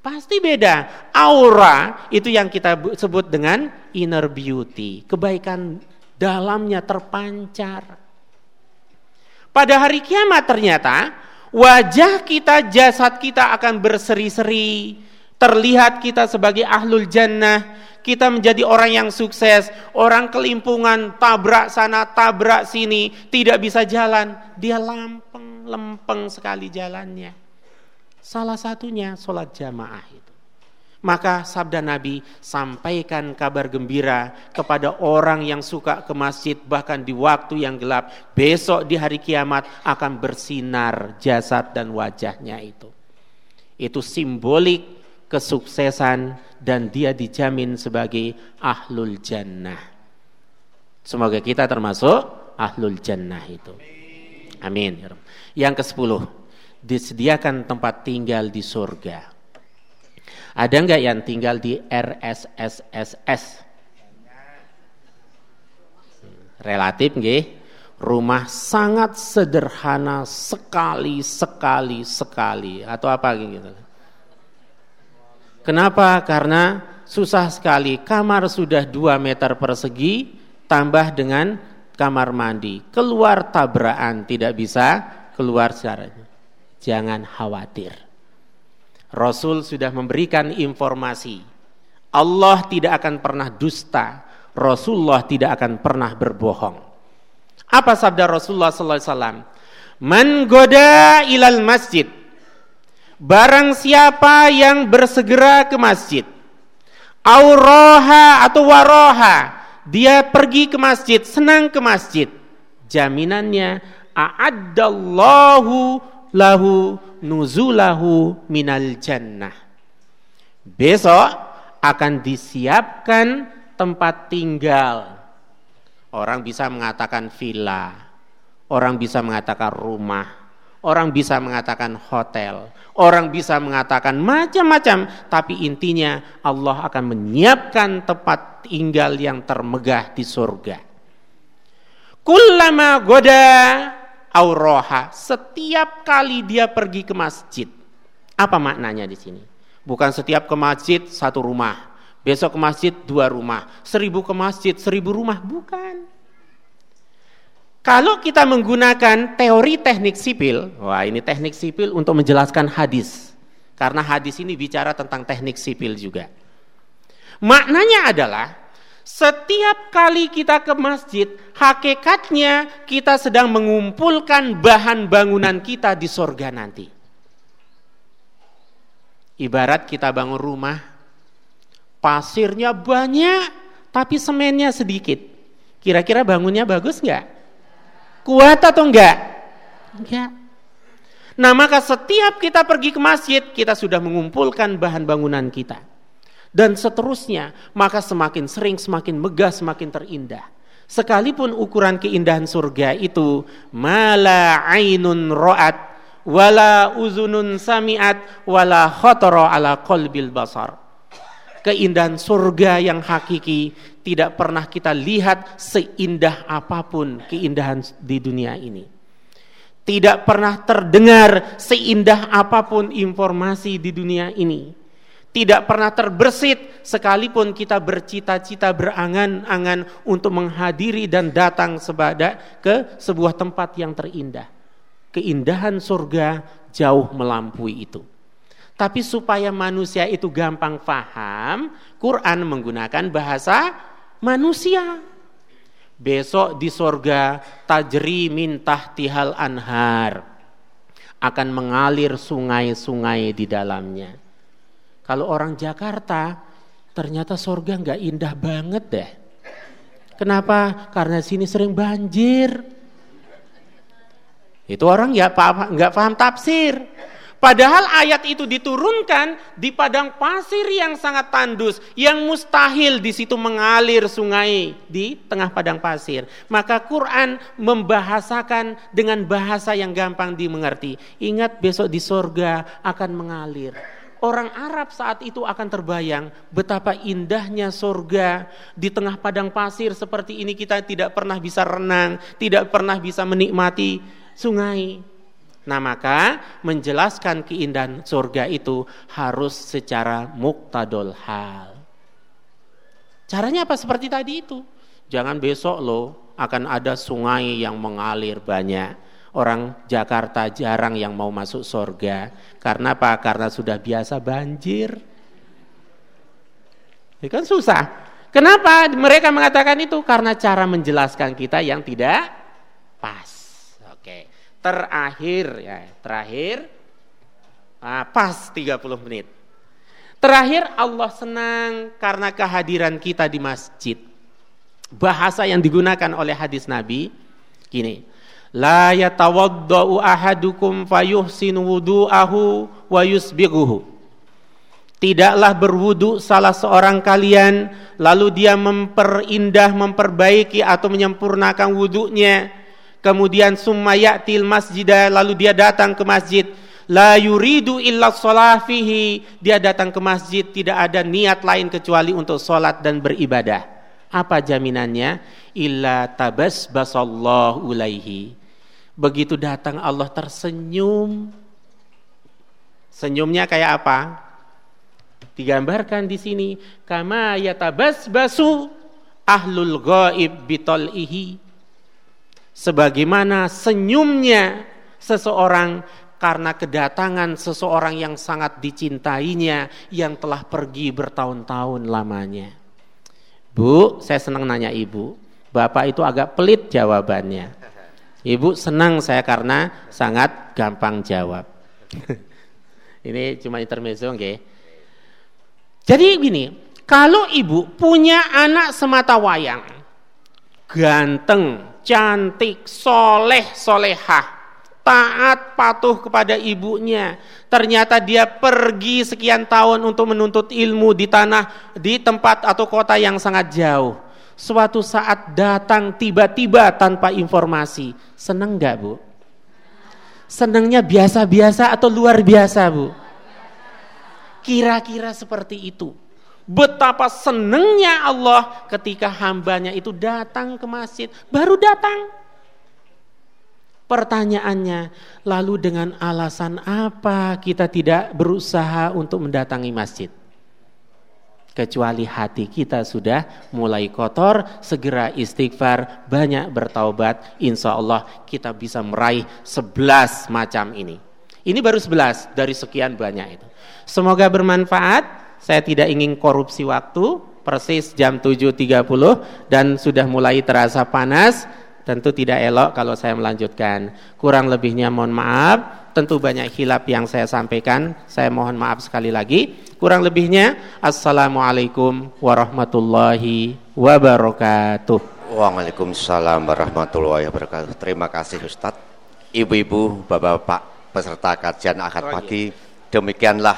Pasti beda. Aura itu yang kita sebut dengan inner beauty. Kebaikan dalamnya terpancar. Pada hari kiamat ternyata wajah kita, jasad kita akan berseri-seri. Terlihat kita sebagai ahlul jannah, kita menjadi orang yang sukses, orang kelimpungan, tabrak sana, tabrak sini, tidak bisa jalan, dia lampeng, lempeng sekali jalannya. Salah satunya sholat jamaah itu. Maka sabda Nabi, sampaikan kabar gembira kepada orang yang suka ke masjid bahkan di waktu yang gelap. Besok di hari kiamat akan bersinar jasad dan wajahnya itu. Itu simbolik kesuksesan dan dia dijamin sebagai ahlul jannah. Semoga kita termasuk ahlul jannah itu. Amin. Yang ke sepuluh, disediakan tempat tinggal di surga. Ada nggak yang tinggal di RSSSS? Relatif nggih. Rumah sangat sederhana sekali, sekali, sekali. Atau apa gitu. Kenapa? Karena susah sekali. Kamar sudah 2 meter persegi, tambah dengan kamar mandi. Keluar tabrakan, tidak bisa keluar secara. Jangan khawatir. Rasul sudah memberikan informasi. Allah tidak akan pernah dusta. Rasulullah tidak akan pernah berbohong. Apa sabda Rasulullah sallallahu alaihi wasallam? Man goda ilal masjid. Barang siapa yang bersegera ke masjid. Auroha atau waroha. Dia pergi ke masjid, senang ke masjid. Jaminannya a'addallahu lahu nuzulahu minal jannah. Besok akan disiapkan tempat tinggal. Orang bisa mengatakan villa, orang bisa mengatakan rumah, orang bisa mengatakan hotel, orang bisa mengatakan macam-macam, tapi intinya Allah akan menyiapkan tempat tinggal yang termegah di surga. Kullama goda auroha setiap kali dia pergi ke masjid. Apa maknanya di sini? Bukan setiap ke masjid satu rumah, besok ke masjid dua rumah, seribu ke masjid seribu rumah, bukan. Kalau kita menggunakan teori teknik sipil, wah ini teknik sipil untuk menjelaskan hadis. Karena hadis ini bicara tentang teknik sipil juga. Maknanya adalah setiap kali kita ke masjid, hakikatnya kita sedang mengumpulkan bahan bangunan kita di sorga nanti. Ibarat kita bangun rumah, pasirnya banyak, tapi semennya sedikit. Kira-kira bangunnya bagus nggak? Kuat atau enggak? Enggak. Nah maka setiap kita pergi ke masjid, kita sudah mengumpulkan bahan bangunan kita dan seterusnya, maka semakin sering, semakin megah, semakin terindah. Sekalipun ukuran keindahan surga itu mala ainun ro'at wala uzunun sami'at wala khotoro ala qalbil basar. Keindahan surga yang hakiki tidak pernah kita lihat seindah apa pun keindahan di dunia ini. Tidak pernah terdengar seindah apa pun informasi di dunia ini tidak pernah terbersit sekalipun kita bercita-cita berangan-angan untuk menghadiri dan datang sebada ke sebuah tempat yang terindah. Keindahan surga jauh melampaui itu. Tapi supaya manusia itu gampang faham, Quran menggunakan bahasa manusia. Besok di surga tajri mintah tihal anhar akan mengalir sungai-sungai di dalamnya kalau orang Jakarta, ternyata surga nggak indah banget deh. Kenapa? Karena sini sering banjir. Itu orang ya nggak paham tafsir. Padahal ayat itu diturunkan di padang pasir yang sangat tandus, yang mustahil di situ mengalir sungai di tengah padang pasir. Maka Quran membahasakan dengan bahasa yang gampang dimengerti. Ingat besok di sorga akan mengalir orang Arab saat itu akan terbayang betapa indahnya surga di tengah padang pasir seperti ini kita tidak pernah bisa renang, tidak pernah bisa menikmati sungai. Nah maka menjelaskan keindahan surga itu harus secara muktadol hal. Caranya apa seperti tadi itu? Jangan besok loh akan ada sungai yang mengalir banyak Orang Jakarta jarang yang mau masuk surga. Karena apa? Karena sudah biasa banjir. Ini kan susah. Kenapa mereka mengatakan itu? Karena cara menjelaskan kita yang tidak pas. Terakhir ya, terakhir ah, pas 30 menit. Terakhir Allah senang karena kehadiran kita di masjid. Bahasa yang digunakan oleh hadis Nabi gini, La yatawaddau ahadukum fayuhsin wudu'ahu wa yusbighuhu. Tidaklah berwudu salah seorang kalian lalu dia memperindah, memperbaiki atau menyempurnakan wudunya. Kemudian summa ya'til masjidah lalu dia datang ke masjid. La yuridu illa fihi. Dia datang ke masjid tidak ada niat lain kecuali untuk sholat dan beribadah. Apa jaminannya? Illa tabas basallahu ulaihi Begitu datang Allah tersenyum. Senyumnya kayak apa? Digambarkan di sini kama basu ahlul ghaib bitolihi. Sebagaimana senyumnya seseorang karena kedatangan seseorang yang sangat dicintainya yang telah pergi bertahun-tahun lamanya. Bu, saya senang nanya ibu. Bapak itu agak pelit jawabannya. Ibu senang saya karena sangat gampang jawab. Ini cuma intermezzo, oke. Okay? Jadi gini, kalau ibu punya anak semata wayang, ganteng, cantik, soleh, solehah, taat, patuh kepada ibunya, ternyata dia pergi sekian tahun untuk menuntut ilmu di tanah, di tempat atau kota yang sangat jauh suatu saat datang tiba-tiba tanpa informasi. Seneng nggak bu? Senengnya biasa-biasa atau luar biasa bu? Kira-kira seperti itu. Betapa senengnya Allah ketika hambanya itu datang ke masjid. Baru datang. Pertanyaannya, lalu dengan alasan apa kita tidak berusaha untuk mendatangi masjid? kecuali hati kita sudah mulai kotor, segera istighfar, banyak bertaubat, insya Allah kita bisa meraih sebelas macam ini. Ini baru sebelas dari sekian banyak itu. Semoga bermanfaat. Saya tidak ingin korupsi waktu. Persis jam 7.30 dan sudah mulai terasa panas. Tentu tidak elok kalau saya melanjutkan. Kurang lebihnya mohon maaf tentu banyak hilap yang saya sampaikan. Saya mohon maaf sekali lagi. Kurang lebihnya, Assalamualaikum warahmatullahi wabarakatuh. Waalaikumsalam warahmatullahi wabarakatuh. Terima kasih Ustadz. Ibu-ibu, bapak-bapak, peserta kajian akad pagi. Demikianlah